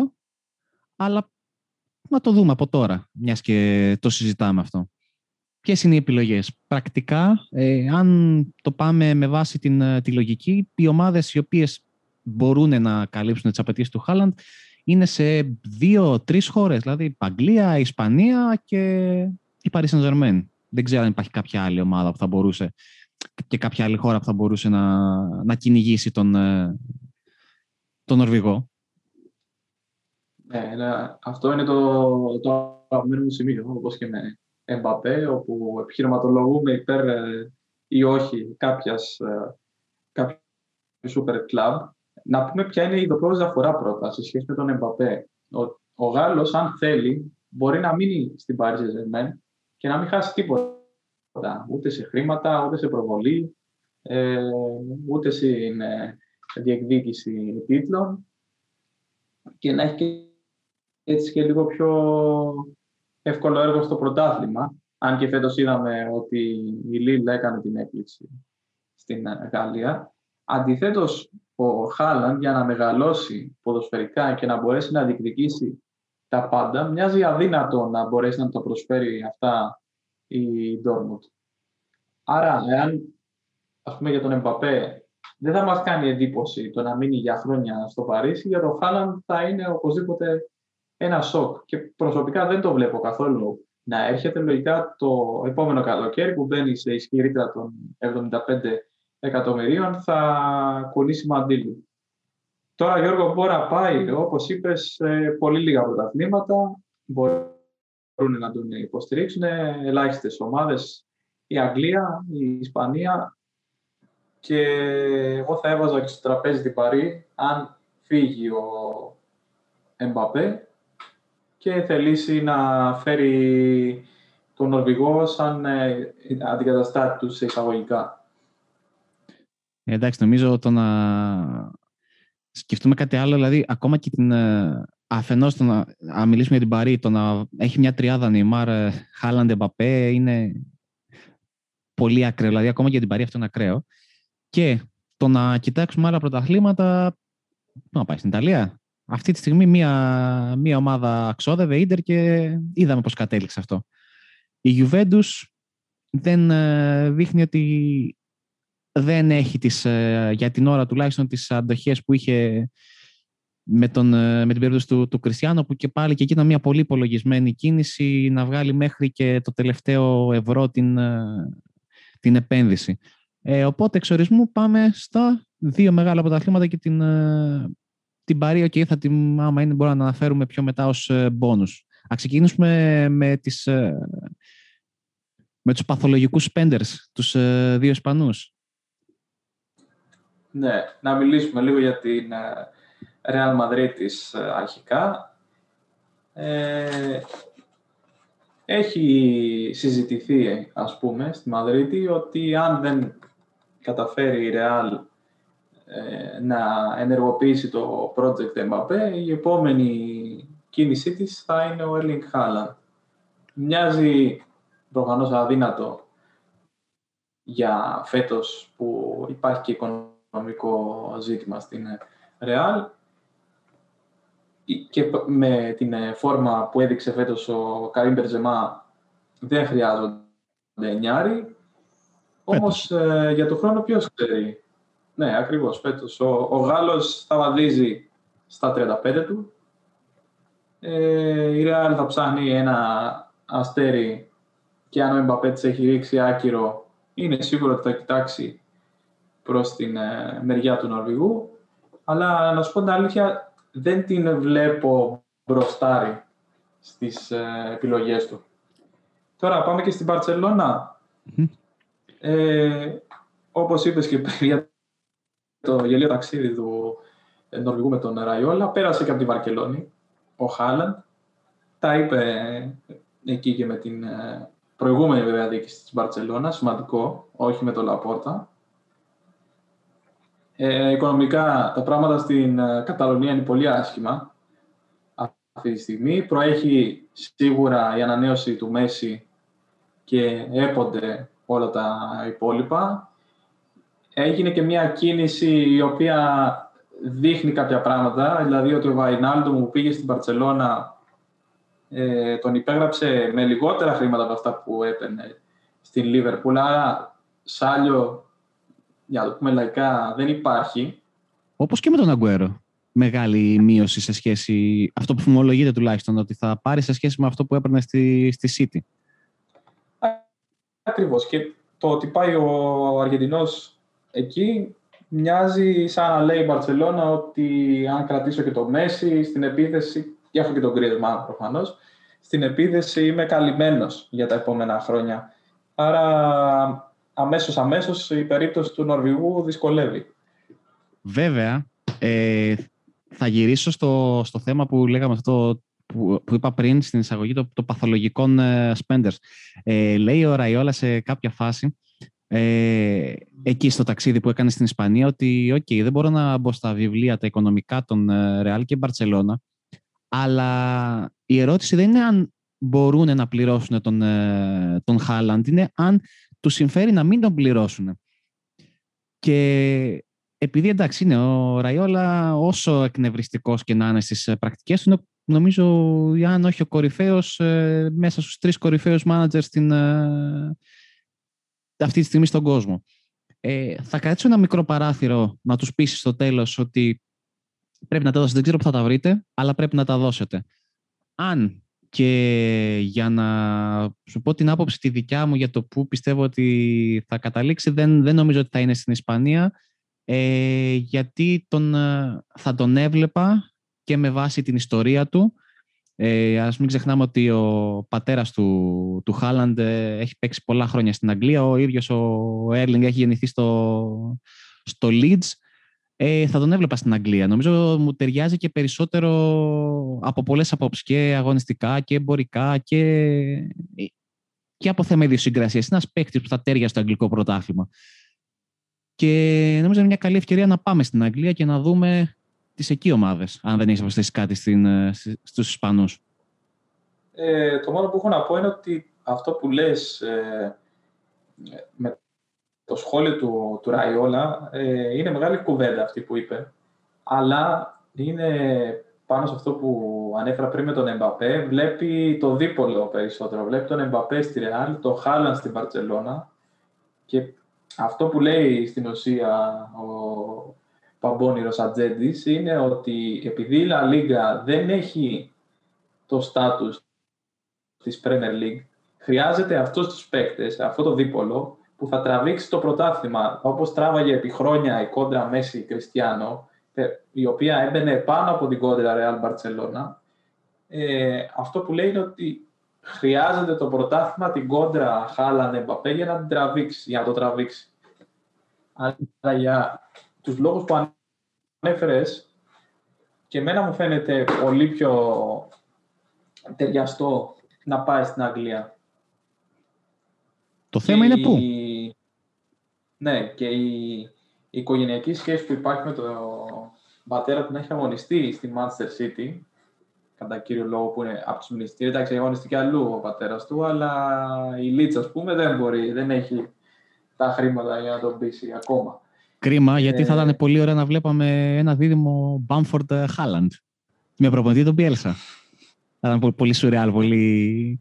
αλλά να το δούμε από τώρα, μιας και το συζητάμε αυτό. Ποιες είναι οι επιλογές; Πρακτικά, ε, αν το πάμε με βάση την, ε, τη λογική, οι ομάδες οι οποίες μπορούν να καλύψουν τις απαιτήσεις του Χάλαντ είναι σε δύο-τρεις χώρες. Δηλαδή, Αγγλία, Ισπανία και η Paris Saint-Germain. Δεν ξέρω αν υπάρχει κάποια άλλη ομάδα που θα μπορούσε και κάποια άλλη χώρα που θα μπορούσε να, να κυνηγήσει τον, ε, τον Νορβηγό. Ναι, αυτό είναι το, το αγαπημένο μου σημείο, όπως και με Εμπαπέ, όπου επιχειρηματολογούμε υπέρ ε, ή όχι κάποιας, ε, κάποιου super club. Να πούμε ποια είναι η ειδοποιώς διαφορά πρώτα σε σχέση με τον Εμπαπέ. Ο, ο Γάλλος, αν θέλει, μπορεί να μείνει στην Paris saint και να μην χάσει τίποτα Ούτε σε χρήματα, ούτε σε προβολή, ε, ούτε στην ε, διεκδίκηση τίτλων και να έχει και έτσι και λίγο πιο εύκολο έργο στο πρωτάθλημα. Αν και φέτος είδαμε ότι η Λίλ έκανε την έκπληξη στην ε, Γαλλία. Αντιθέτως, ο Χάλαν για να μεγαλώσει ποδοσφαιρικά και να μπορέσει να διεκδικήσει τα πάντα, μοιάζει αδύνατο να μπορέσει να το προσφέρει αυτά η Ντόρμουντ. Άρα, εάν ας πούμε για τον Εμπαπέ δεν θα μας κάνει εντύπωση το να μείνει για χρόνια στο Παρίσι, για τον Χάλαντ θα είναι οπωσδήποτε ένα σοκ. Και προσωπικά δεν το βλέπω καθόλου να έρχεται λογικά το επόμενο καλοκαίρι που μπαίνει σε ισχυρότητα των 75 εκατομμυρίων θα κουνήσει μαντήλι. Τώρα Γιώργο μπορεί να πάει, όπως είπες, πολύ λίγα πρωταθλήματα. Μπορούν να τον υποστηρίξουν ελάχιστες ομάδες η Αγγλία, η Ισπανία και εγώ θα έβαζα και στο τραπέζι την Παρή αν φύγει ο Εμπαπέ και θελήσει να φέρει τον Νορβηγό σαν ε, αντικαταστάτη τους σε εισαγωγικά. Ε, εντάξει, νομίζω το να σκεφτούμε κάτι άλλο, δηλαδή ακόμα και την ε, αφενός το να, να μιλήσουμε για την Παρή, το να έχει μια τριάδα Νιμάρ, Χάλαντ, Εμπαπέ είναι πολύ ακραίο. Δηλαδή, ακόμα και για την Παρή αυτό είναι ακραίο. Και το να κοιτάξουμε άλλα πρωταθλήματα. Πού να πάει στην Ιταλία. Αυτή τη στιγμή μία, μία ομάδα ξόδευε ίντερ και είδαμε πώς κατέληξε αυτό. Η Juventus δεν ε, δείχνει ότι δεν έχει τις, ε, για την ώρα τουλάχιστον τις αντοχές που είχε με, τον, ε, με την περίπτωση του, του Κριστιανό που και πάλι και εκεί ήταν μια πολύ υπολογισμένη κίνηση να βγάλει μέχρι και το τελευταίο ευρώ την, την επένδυση. Ε, οπότε εξορισμού πάμε στα δύο μεγάλα πρωταθλήματα και την, ε, την Παρή. Okay, θα την, άμα είναι, μπορούμε να αναφέρουμε πιο μετά ως ε, μπόνους. Α ξεκινήσουμε με, τις, ε, με τους παθολογικούς spenders, τους δύο Ισπανούς. Ναι, να μιλήσουμε λίγο για την Real Madrid της αρχικά. Ε, έχει συζητηθεί, ας πούμε, στη Μαδρίτη ότι αν δεν καταφέρει η Real ε, να ενεργοποιήσει το project Mbappé, η επόμενη κίνησή της θα είναι ο Erling Haaland. Μοιάζει προφανώς αδύνατο για φέτος που υπάρχει και οικονομικό ζήτημα στην Real και με την ε, φόρμα που έδειξε φέτος ο Καρύμ Μπερζεμά δεν χρειάζονται νιάρι. Όμως ε, για το χρόνο ποιος ξέρει; Ναι, ακριβώς φέτος. Ο, ο Γάλλος θα βαδίζει στα 35 του. Ε, η Real θα ψάχνει ένα αστέρι και αν ο Εμπαπέ έχει ρίξει άκυρο, είναι σίγουρο ότι θα κοιτάξει προς την ε, μεριά του Νορβηγού. Αλλά να σου πω την αλήθεια, δεν την βλέπω μπροστάρι στις ε, επιλογές του. Τώρα πάμε και στην Παρτσελώνα. Ε, όπως είπες και πριν για το γελίο ταξίδι του Νορβηγού με τον Ραϊόλα, πέρασε και από τη Βαρκελόνη ο Χάλαντ. Τα είπε εκεί και με την ε, προηγούμενη βέβαια διοίκηση της Μπαρτσελώνα, σημαντικό, όχι με το Λαπόρτα. Ε, οικονομικά τα πράγματα στην ε, Καταλωνία είναι πολύ άσχημα αυτή τη στιγμή. Προέχει σίγουρα η ανανέωση του Μέση και έπονται όλα τα υπόλοιπα. Έγινε και μια κίνηση η οποία δείχνει κάποια πράγματα, δηλαδή ότι ο Βαϊνάλντο μου πήγε στην Παρσελώνα, ε, τον υπέγραψε με λιγότερα χρήματα από αυτά που έπαιρνε στην Λίβερπουλ, άρα σάλιο, για να το πούμε λαϊκά, δεν υπάρχει. Όπως και με τον Αγκουέρο. Μεγάλη μείωση σε σχέση, αυτό που φημολογείται τουλάχιστον, ότι θα πάρει σε σχέση με αυτό που έπαιρνε στη, στη City. Ακριβώς. Και το ότι πάει ο Αργεντινός εκεί μοιάζει σαν να λέει η Μπαρσελόνα ότι αν κρατήσω και το Μέση στην επίθεση, και έχω και τον Griezmann προφανώς, στην επίθεση είμαι καλυμμένος για τα επόμενα χρόνια. Άρα αμέσως αμέσως η περίπτωση του Νορβηγού δυσκολεύει. Βέβαια, ε, θα γυρίσω στο, στο θέμα που λέγαμε αυτό που, που είπα πριν στην εισαγωγή το, το παθολογικών ε, spenders. Ε, λέει ο Ραϊόλα σε κάποια φάση ε, εκεί στο ταξίδι που έκανες στην Ισπανία ότι okay, δεν μπορώ να μπω στα βιβλία τα οικονομικά των Ρεάλ και Μπαρτσελώνα αλλά η ερώτηση δεν είναι αν μπορούν να πληρώσουν τον, ε, τον Χάλαντ, είναι αν τους συμφέρει να μην τον πληρώσουν. Και επειδή εντάξει είναι ο Ραϊόλα όσο εκνευριστικός και να είναι στις πρακτικές του, νομίζω αν όχι ο κορυφαίος ε, μέσα στους τρεις κορυφαίους μάνατζερ στην, ε, αυτή τη στιγμή στον κόσμο. Ε, θα κρατήσω ένα μικρό παράθυρο να τους πείσει στο τέλος ότι πρέπει να τα δώσετε. Δεν ξέρω που θα τα βρείτε, αλλά πρέπει να τα δώσετε. Αν και για να σου πω την άποψη τη δικιά μου για το που πιστεύω ότι θα καταλήξει, δεν, δεν νομίζω ότι θα είναι στην Ισπανία, ε, γιατί τον, ε, θα τον έβλεπα και με βάση την ιστορία του ε, ας μην ξεχνάμε ότι ο πατέρας του, του Χάλαντ ε, έχει παίξει πολλά χρόνια στην Αγγλία. Ο ίδιος ο Έρλινγκ έχει γεννηθεί στο, στο Leeds. Ε, θα τον έβλεπα στην Αγγλία. Νομίζω μου ταιριάζει και περισσότερο από πολλές απόψεις και αγωνιστικά και εμπορικά και, και από θέμα ιδιοσυγκρασίας. Είναι ένας παίκτης που θα τέριαζε στο αγγλικό πρωτάθλημα. Και νομίζω είναι μια καλή ευκαιρία να πάμε στην Αγγλία και να δούμε τις εκεί ομάδες, αν δεν έχεις προσθέσει κάτι ε, στους Ισπανούς. Ε, το μόνο που έχω να πω είναι ότι αυτό που λες ε, με το σχόλιο του, του Ραϊόλα ε, είναι μεγάλη κουβέντα αυτή που είπε. Αλλά είναι πάνω σε αυτό που ανέφερα πριν με τον Εμπαπέ, βλέπει το δίπολο περισσότερο. Βλέπει τον Εμπαπέ στη Ρεάλ, τον Χάλαν στην Παρσελώνα και αυτό που λέει στην ουσία ο, Παμπώνηρος Ατζέντης είναι ότι επειδή η La Liga δεν έχει το στάτους της Premier League, χρειάζεται αυτούς τους παίκτες, αυτό το δίπολο, που θα τραβήξει το πρωτάθλημα, όπως τράβαγε επί χρόνια η κόντρα Μέση Κριστιανό, η οποία έμπαινε πάνω από την κόντρα Real Barcelona. Ε, αυτό που λέει είναι ότι χρειάζεται το πρωτάθλημα την κόντρα Χάλαν Εμπαπέ για να την τραβήξει, για να το τραβήξει. Αλλά για τους λόγους που ανέφερες και εμένα μου φαίνεται πολύ πιο ταιριαστό να πάει στην Αγγλία. Το θέμα είναι πού; Ναι, και η, η οικογενειακή σχέση που υπάρχει με τον πατέρα που έχει αγωνιστεί στη Manchester City, κατά κύριο λόγο που είναι από τους μνηστήρια, εντάξει, έχει αγωνιστεί και αλλού ο πατέρας του, αλλά η Λίτσα, ας πούμε, δεν μπορεί, δεν έχει τα χρήματα για να τον πείσει ακόμα. Κρίμα, γιατί θα ε, ήταν πολύ ωραία να βλέπαμε ένα δίδυμο Μπάμφορντ Χάλαντ. Με προπονητή τον Πιέλσα. Θα ήταν πολύ σουρεάλ, πολύ,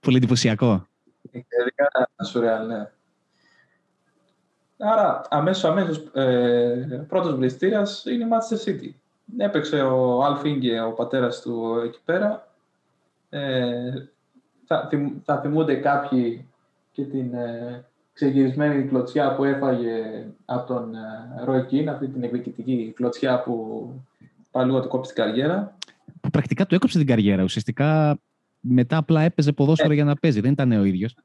πολύ εντυπωσιακό. Εξαιρετικά σουρεάλ, ναι. Άρα, αμέσως, αμέσως, ε, πρώτος βληστήρας είναι η Manchester City. έπαιξε ο Αλφίνγκε, ο πατέρας του εκεί πέρα. Ε, θα, θα θυμούνται κάποιοι και την ε, ξεγυρισμένη κλωτσιά που έφαγε από τον ε, Ροϊκίν, αυτή την εκδικητική κλωτσιά που πάλι λίγο του κόψει την καριέρα. Πρακτικά του έκοψε την καριέρα. Ουσιαστικά μετά απλά έπαιζε ποδόσφαιρο για να παίζει. Δεν ήταν ο ίδιος.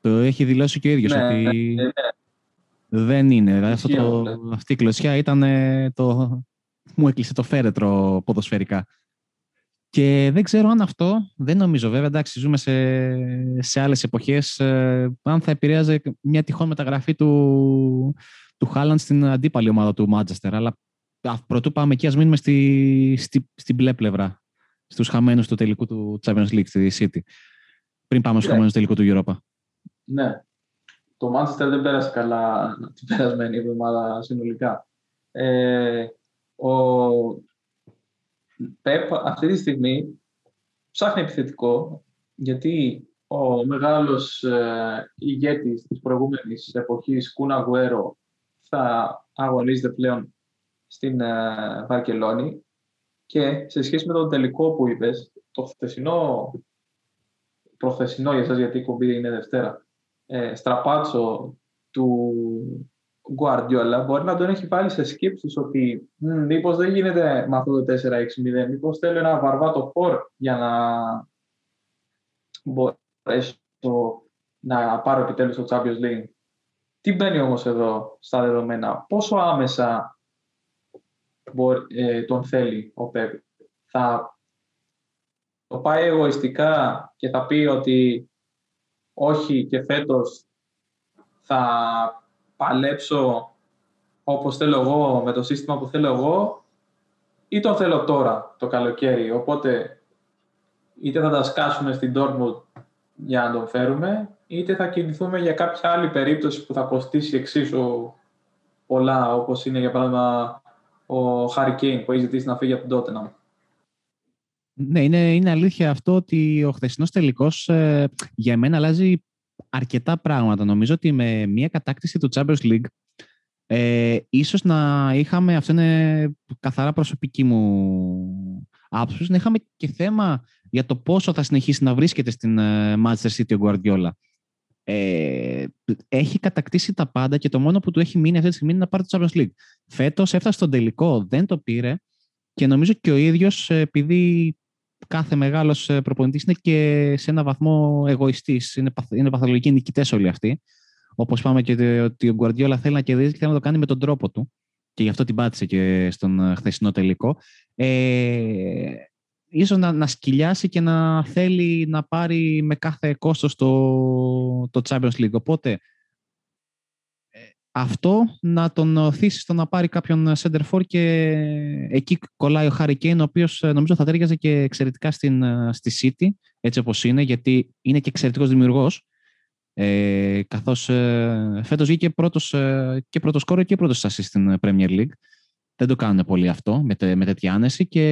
Το έχει δηλώσει και ο ίδιος Ναι, ότι ναι, ναι, ναι. δεν είναι. Δηλαδή, αυτό Ισχύει το, αυτό. αυτή η κλωσιά ήταν ε, το... Μου έκλεισε το φέρετρο ποδοσφαιρικά. Και δεν ξέρω αν αυτό, δεν νομίζω βέβαια, εντάξει, ζούμε σε, σε άλλες εποχές, ε, αν θα επηρέαζε μια τυχόν μεταγραφή του, του Χάλαντ στην αντίπαλη ομάδα του Μάντζεστερ. Αλλά α, πρωτού πάμε εκεί, ας μείνουμε στη, στη, στην μπλε πλευρά, στους χαμένους του τελικού του Champions League, στη City. Πριν πάμε στους Ναι. χαμένους του τελικού του Europa. Ναι. Το Manchester δεν πέρασε καλά την περασμένη εβδομάδα συνολικά. Ε, ο Πεπ αυτή τη στιγμή ψάχνει επιθετικό γιατί ο μεγάλος ε, ηγέτης της προηγούμενης εποχής, Κούνα Γουέρο, θα αγωνίζεται πλέον στην ε, Βαρκελόνη. Και σε σχέση με τον τελικό που είπες, το χθεσινό, προχθεσινό για σας γιατί η κομπή είναι Δευτέρα, ε, στραπάτσο του Guardiola μπορεί να τον έχει βάλει σε σκέψεις ότι «Μμ, μήπως δεν γίνεται με αυτό το 4-6-0, μήπως θέλω ένα βαρβάτο φορ για να μπορέσω να πάρω επιτέλους το Champions League. Τι μπαίνει όμως εδώ στα δεδομένα, πόσο άμεσα μπο- ε, τον θέλει ο Πεπ; Θα το πάει εγωιστικά και θα πει ότι όχι και φέτος θα παλέψω όπως θέλω εγώ, με το σύστημα που θέλω εγώ ή τον θέλω τώρα το καλοκαίρι. Οπότε είτε θα τα σκάσουμε στην Dortmund για να τον φέρουμε είτε θα κινηθούμε για κάποια άλλη περίπτωση που θα κοστίσει εξίσου πολλά όπως είναι για παράδειγμα ο Harry Kane που έχει ζητήσει να φύγει από την Tottenham. Ναι, είναι, είναι αλήθεια αυτό ότι ο χθεσινός τελικός για μένα αλλάζει αρκετά πράγματα. Νομίζω ότι με μια κατάκτηση του Champions League ε, ίσως να είχαμε, αυτό είναι καθαρά προσωπική μου άποψη, να είχαμε και θέμα για το πόσο θα συνεχίσει να βρίσκεται στην ε, Manchester City ο Guardiola. Ε, έχει κατακτήσει τα πάντα και το μόνο που του έχει μείνει αυτή τη στιγμή είναι να πάρει το Champions League. Φέτος έφτασε στον τελικό, δεν το πήρε και νομίζω και ο ίδιος ε, επειδή κάθε μεγάλος ε, προπονητής είναι και σε ένα βαθμό εγωιστής, είναι, παθ, είναι παθολογικοί νικητές όλοι αυτοί. Όπως είπαμε και ότι- ότι ο Γκουαρδιόλα θέλει να κερδίζει και θέλει να το κάνει με τον τρόπο του. Και γι' αυτό την πάτησε και στον ε, χθεσινό τελικό. Ε, ίσως να, να σκυλιάσει και να θέλει να πάρει με κάθε κόστος το, το Champions League. Οπότε ε, αυτό να τον οθήσεις στο να πάρει κάποιον center for και εκεί κολλάει ο Harry Kane, ο οποίος ε, νομίζω θα τέριαζε και εξαιρετικά στην, ε, στη City, έτσι όπως είναι, γιατί είναι και εξαιρετικός δημιουργός. Ε, καθώς ε, φέτος βγήκε πρώτος, ε, και πρώτος σκόρερ και πρώτος assist στην Premier League. Δεν το κάνουν πολύ αυτό με, τε- με τέτοια άνεση και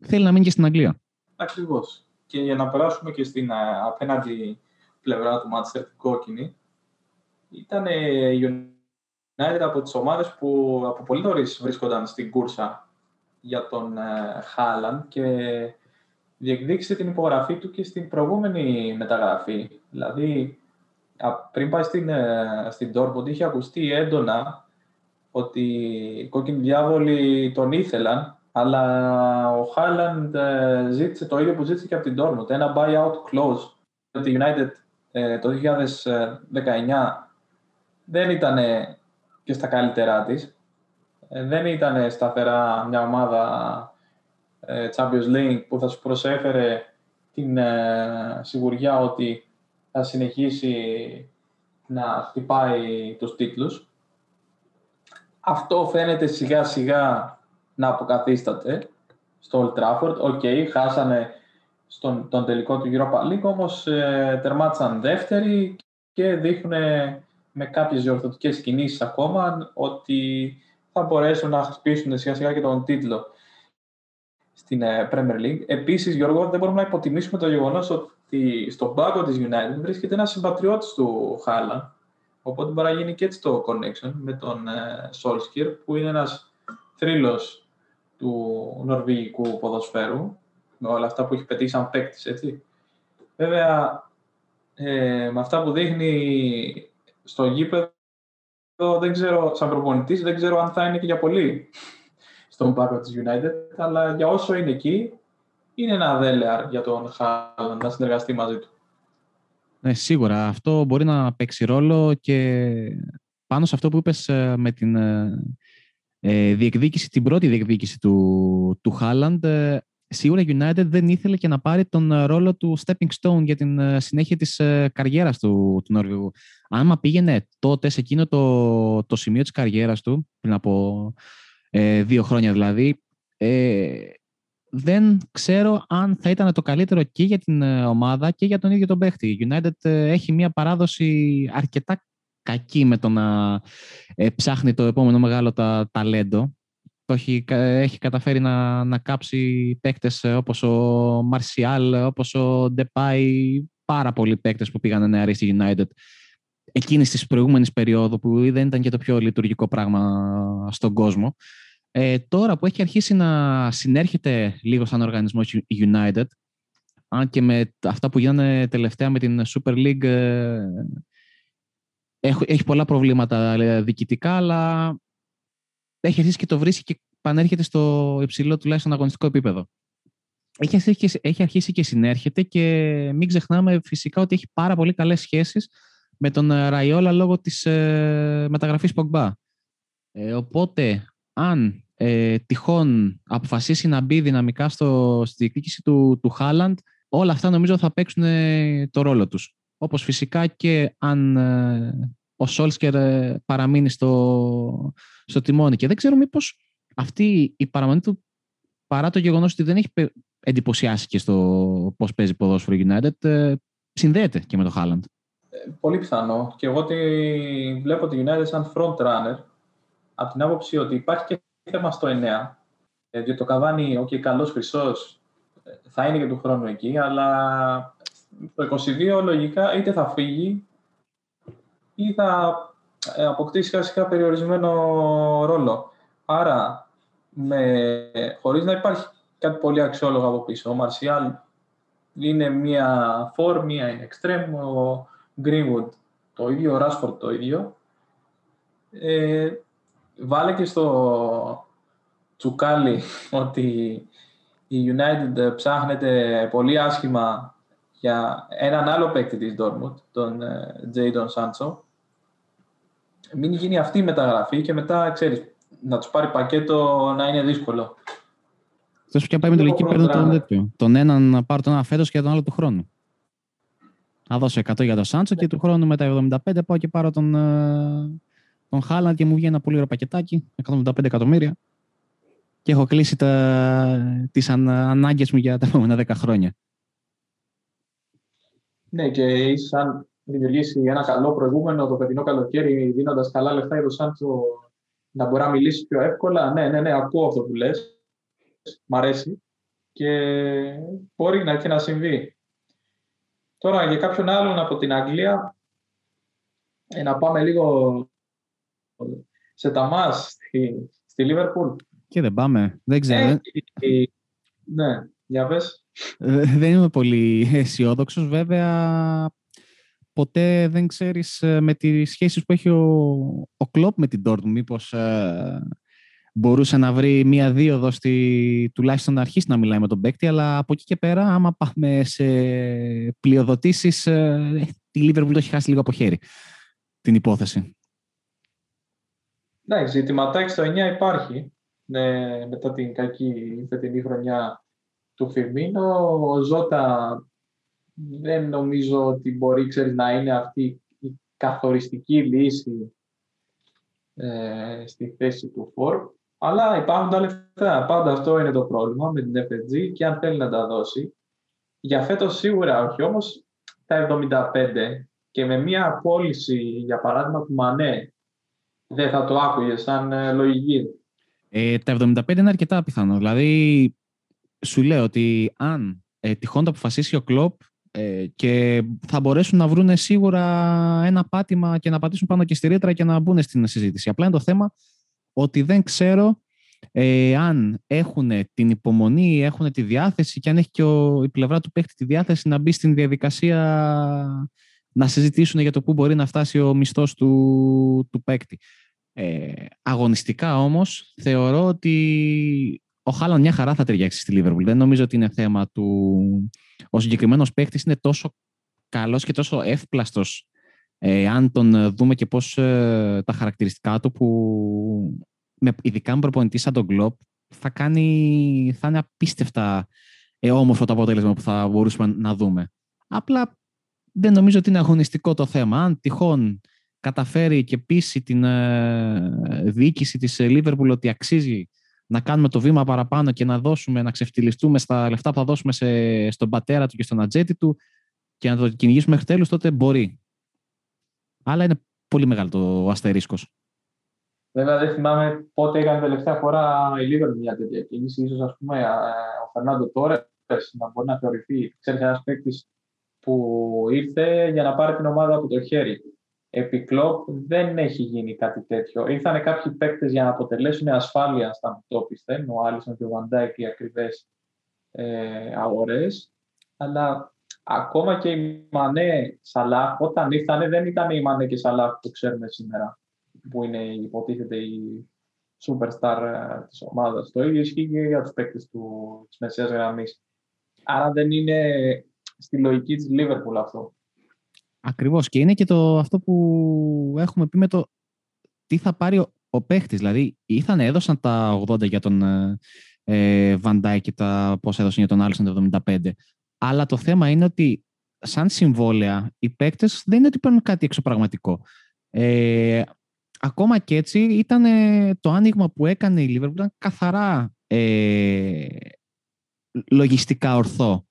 θέλει να μείνει και στην Αγγλία. Ακριβώς. Και για να περάσουμε και στην α, απέναντι πλευρά του Manchester την κόκκινη, ήταν ε, η United από τις ομάδες που από πολύ νωρίς βρίσκονταν στην κούρσα για τον Χάλαντ και διεκδίκησε την υπογραφή του και στην προηγούμενη μεταγραφή. Δηλαδή, α, πριν πάει στην, ε, στην Dortmund, είχε ακουστεί έντονα ότι οι κόκκινοι διάβολοι τον ήθελαν, αλλά ο Χάλαντ ε, ζήτησε το ίδιο που ζήτησε και από την Dortmund, ένα buyout clause. Ότι η United ε, το 2019 δεν ήταν και στα καλύτερά της. Ε, δεν ήταν σταθερά μια ομάδα ε, Champions League που θα σου προσέφερε την ε, σιγουριά ότι θα συνεχίσει να χτυπάει τους τίτλους. Αυτό φαίνεται σιγά σιγά να αποκαθίσταται στο Old Trafford. Ok, χάσανε στον, τον τελικό του Europa League, όμως ε, τερμάτισαν δεύτεροι και δείχνουν με κάποιες διορθωτικές κινήσεις ακόμα ότι θα μπορέσουν να χτυπήσουν σιγά σιγά και τον τίτλο στην ε, Premier League. Επίσης, Γιώργο, δεν μπορούμε να υποτιμήσουμε το γεγονός ότι στον πάγκο της United βρίσκεται ένας συμπατριώτης του Χάλαντ, Οπότε μπορεί να γίνει και έτσι το connection με τον ε, Solskjaer, που είναι ένας θρύλος του νορβηγικού ποδοσφαίρου, με όλα αυτά που έχει πετύχει σαν παίκτης, έτσι. Βέβαια, ε, με αυτά που δείχνει στο γήπεδο, δεν ξέρω, σαν προπονητής, δεν ξέρω αν θα είναι και για πολύ στον πάγκο της United, αλλά για όσο είναι εκεί, είναι ένα δέλεαρ για τον Χάλαν να συνεργαστεί μαζί του. Ναι, σίγουρα. Αυτό μπορεί να παίξει ρόλο και πάνω σε αυτό που είπες ε, με την ε, ε, διεκδίκηση, την πρώτη διεκδίκηση του, του Χάλαντ, σίγουρα η United δεν ήθελε και να πάρει τον ρόλο του stepping stone για την συνέχεια της καριέρας του, του Νορβηγού. Άμα πήγαινε τότε σε εκείνο το, το σημείο της καριέρας του, πριν από δύο χρόνια δηλαδή, δεν ξέρω αν θα ήταν το καλύτερο και για την ε, ομάδα και για τον ίδιο τον παίχτη. Η United ε, έχει μια παράδοση αρκετά κακή με το να ε, ψάχνει το επόμενο μεγάλο τα, ταλέντο. Το έχει, έχει καταφέρει να, να κάψει παίκτες όπως ο Μαρσιάλ, όπως ο Ντεπάι, πάρα πολλοί παίκτες που πήγαν νεαροί στη United εκείνης της προηγούμενης περίοδου που δεν ήταν και το πιο λειτουργικό πράγμα στον κόσμο. Ε, τώρα που έχει αρχίσει να συνέρχεται λίγο σαν οργανισμό η United, αν και με αυτά που γίνανε τελευταία με την Super League ε, έχει, πολλά προβλήματα διοικητικά, αλλά έχει αρχίσει και το βρίσκει και πανέρχεται στο υψηλό τουλάχιστον αγωνιστικό επίπεδο. Έχει αρχίσει, και, έχει αρχίσει και συνέρχεται και μην ξεχνάμε φυσικά ότι έχει πάρα πολύ καλές σχέσεις με τον Ραϊόλα λόγω της ε, μεταγραφής Pogba. Ε, οπότε αν ε, τυχόν αποφασίσει να μπει δυναμικά στο, στη διεκδίκηση του, του Χάλαντ, όλα αυτά νομίζω θα παίξουν ε, το ρόλο τους. Όπως φυσικά και αν ε, ο Σόλσκερ ε, παραμείνει στο, στο τιμόνι. Και δεν ξέρω μήπως αυτή η παραμονή του, παρά το γεγονός ότι δεν έχει εντυπωσιάσει και στο πώς παίζει ποδόσφαιρο United, συνδέεται και με το Χάλαντ. Πολύ πιθανό. Και εγώ τη βλέπω τη United σαν front runner από την άποψη ότι υπάρχει και θέμα στο 9. Γιατί το Καβάνι, ο okay, καλός χρυσός, θα είναι και του χρόνου εκεί, αλλά το 22 λογικά είτε θα φύγει ή θα ε, αποκτήσει βασικά περιορισμένο ρόλο. Άρα, με, χωρίς να υπάρχει κάτι πολύ αξιόλογο από πίσω, ο Μαρσιάλ είναι μία φορ, μία είναι extreme, ο Greenwood το ίδιο, ο Rashford το ίδιο. Ε, βάλε και στο τσουκάλι ότι η United ψάχνεται πολύ άσχημα για έναν άλλο παίκτη της Dortmund, τον Jadon Sancho. Μην γίνει αυτή η μεταγραφή και μετά, ξέρεις, να τους πάρει πακέτο να είναι δύσκολο. Θες και πάει με το λογική παίρνω τον τέτοιο. Τον έναν να πάρω τον ένα φέτος και τον άλλο του χρόνου. Να δώσω 100 για τον Σάντσο και του χρόνου με τα 75 πάω και πάρω τον, ε, τον Χάλαντ και μου βγει ένα πολύ ωραίο πακετάκι, 175 εκατομμύρια. Και έχω κλείσει τα, τις ανάγκες μου για τα επόμενα 10 χρόνια. Ναι, και ίσως αν δημιουργήσει ένα καλό προηγούμενο το παιδινό καλοκαίρι, δίνοντας καλά λεφτά για τον Σάντσο να μπορεί να μιλήσει πιο εύκολα. Ναι, ναι, ναι, ακούω αυτό που λες. Μ' αρέσει. Και μπορεί να και να συμβεί. Τώρα για κάποιον άλλον από την Αγγλία, ε, να πάμε λίγο σε ταμάς στη, στη Λίβερπουλ. Και δεν πάμε. Δεν ξέρω. Ε, ναι, για πες. Ε, δεν είμαι πολύ αισιόδοξος. Βέβαια, ποτέ δεν ξέρεις ε, με τις σχέσεις που έχει ο, ο Κλόπ με την Dortmund. Μήπως ε, μπορούσε να βρει μία δίωδο στη, τουλάχιστον να αρχίσει να μιλάει με τον παίκτη, αλλά από εκεί και πέρα, άμα πάμε σε πλειοδοτήσεις, ε, η Λίβερπουλ το έχει χάσει λίγο από χέρι την υπόθεση. Ναι, ζητηματάκι στο 9 υπάρχει. Ναι, μετά την κακή φετινή χρονιά του Φιρμίνο. Ο Ζώτα δεν νομίζω ότι μπορεί ξέρεις, να είναι αυτή η καθοριστική λύση ε, στη θέση του Φόρ. Αλλά υπάρχουν τα λεφτά. Πάντα αυτό είναι το πρόβλημα με την FSG και αν θέλει να τα δώσει. Για φέτος σίγουρα όχι, όμως τα 75 και με μια πώληση, για παράδειγμα, του Μανέ δεν θα το άκουγε σαν ε, λογική. Ε, τα 75 είναι αρκετά πιθανό. Δηλαδή, σου λέω ότι αν ε, τυχόν το αποφασίσει ο Κλόπ, ε, και θα μπορέσουν να βρουν σίγουρα ένα πάτημα και να πατήσουν πάνω και στη ρήτρα και να μπουν στην συζήτηση. Απλά είναι το θέμα ότι δεν ξέρω ε, αν έχουν την υπομονή, έχουν τη διάθεση και αν έχει και ο, η πλευρά του παίχτη τη διάθεση να μπει στην διαδικασία να συζητήσουν για το πού μπορεί να φτάσει ο μισθός του, του παίκτη. Ε, αγωνιστικά όμως θεωρώ ότι ο Χάλαν μια χαρά θα ταιριάξει στη Λίβερπουλ. Δεν νομίζω ότι είναι θέμα του... Ο συγκεκριμένος παίκτης είναι τόσο καλός και τόσο εύπλαστος ε, αν τον δούμε και πώς ε, τα χαρακτηριστικά του που με, ειδικά με προπονητή σαν τον Γκλόπ θα, κάνει, θα είναι απίστευτα ε, όμορφο το αποτέλεσμα που θα μπορούσαμε να δούμε. Απλά δεν νομίζω ότι είναι αγωνιστικό το θέμα. Αν τυχόν καταφέρει και πείσει την ε, διοίκηση της Λίβερπουλ ότι αξίζει να κάνουμε το βήμα παραπάνω και να δώσουμε, να ξεφτυλιστούμε στα λεφτά που θα δώσουμε σε, στον πατέρα του και στον ατζέτη του και να το κυνηγήσουμε μέχρι τέλους, τότε μπορεί. Αλλά είναι πολύ μεγάλο το αστερίσκος. Βέβαια δεν θυμάμαι πότε έκανε τελευταία φορά η Λίβερπουλ μια τέτοια κίνηση. Ίσως ας πούμε ο Φερνάντο τώρα να μπορεί να θεωρηθεί, ξέρεις ένας παίκτης που ήρθε για να πάρει την ομάδα από το χέρι. Επί Κλόπ δεν έχει γίνει κάτι τέτοιο. Ήρθαν κάποιοι παίκτες για να αποτελέσουν ασφάλεια στα μητόπισθεν, ο Άλισον και ο Βαντάικ οι ακριβές ε, αγορές. Αλλά ακόμα και οι Μανέ Σαλάχ, όταν ήρθαν, δεν ήταν οι Μανέ και Σαλάχ που ξέρουμε σήμερα, που είναι υποτίθεται οι superstar ε, της ομάδας. Το ίδιο ισχύει και για τους παίκτες της μεσαίας γραμμής. Άρα δεν είναι στη λογική της Liverpool αυτό. Ακριβώς. Και είναι και το, αυτό που έχουμε πει με το τι θα πάρει ο, ο παίχτης. Δηλαδή, ήρθαν, έδωσαν τα 80 για τον ε, και τα πώς έδωσαν για τον Άλισον τα 75. Αλλά το θέμα είναι ότι σαν συμβόλαια οι παίκτες δεν είναι ότι παίρνουν κάτι εξωπραγματικό. Ε, ακόμα και έτσι ήταν το άνοιγμα που έκανε η Liverpool ήταν καθαρά ε, λογιστικά ορθό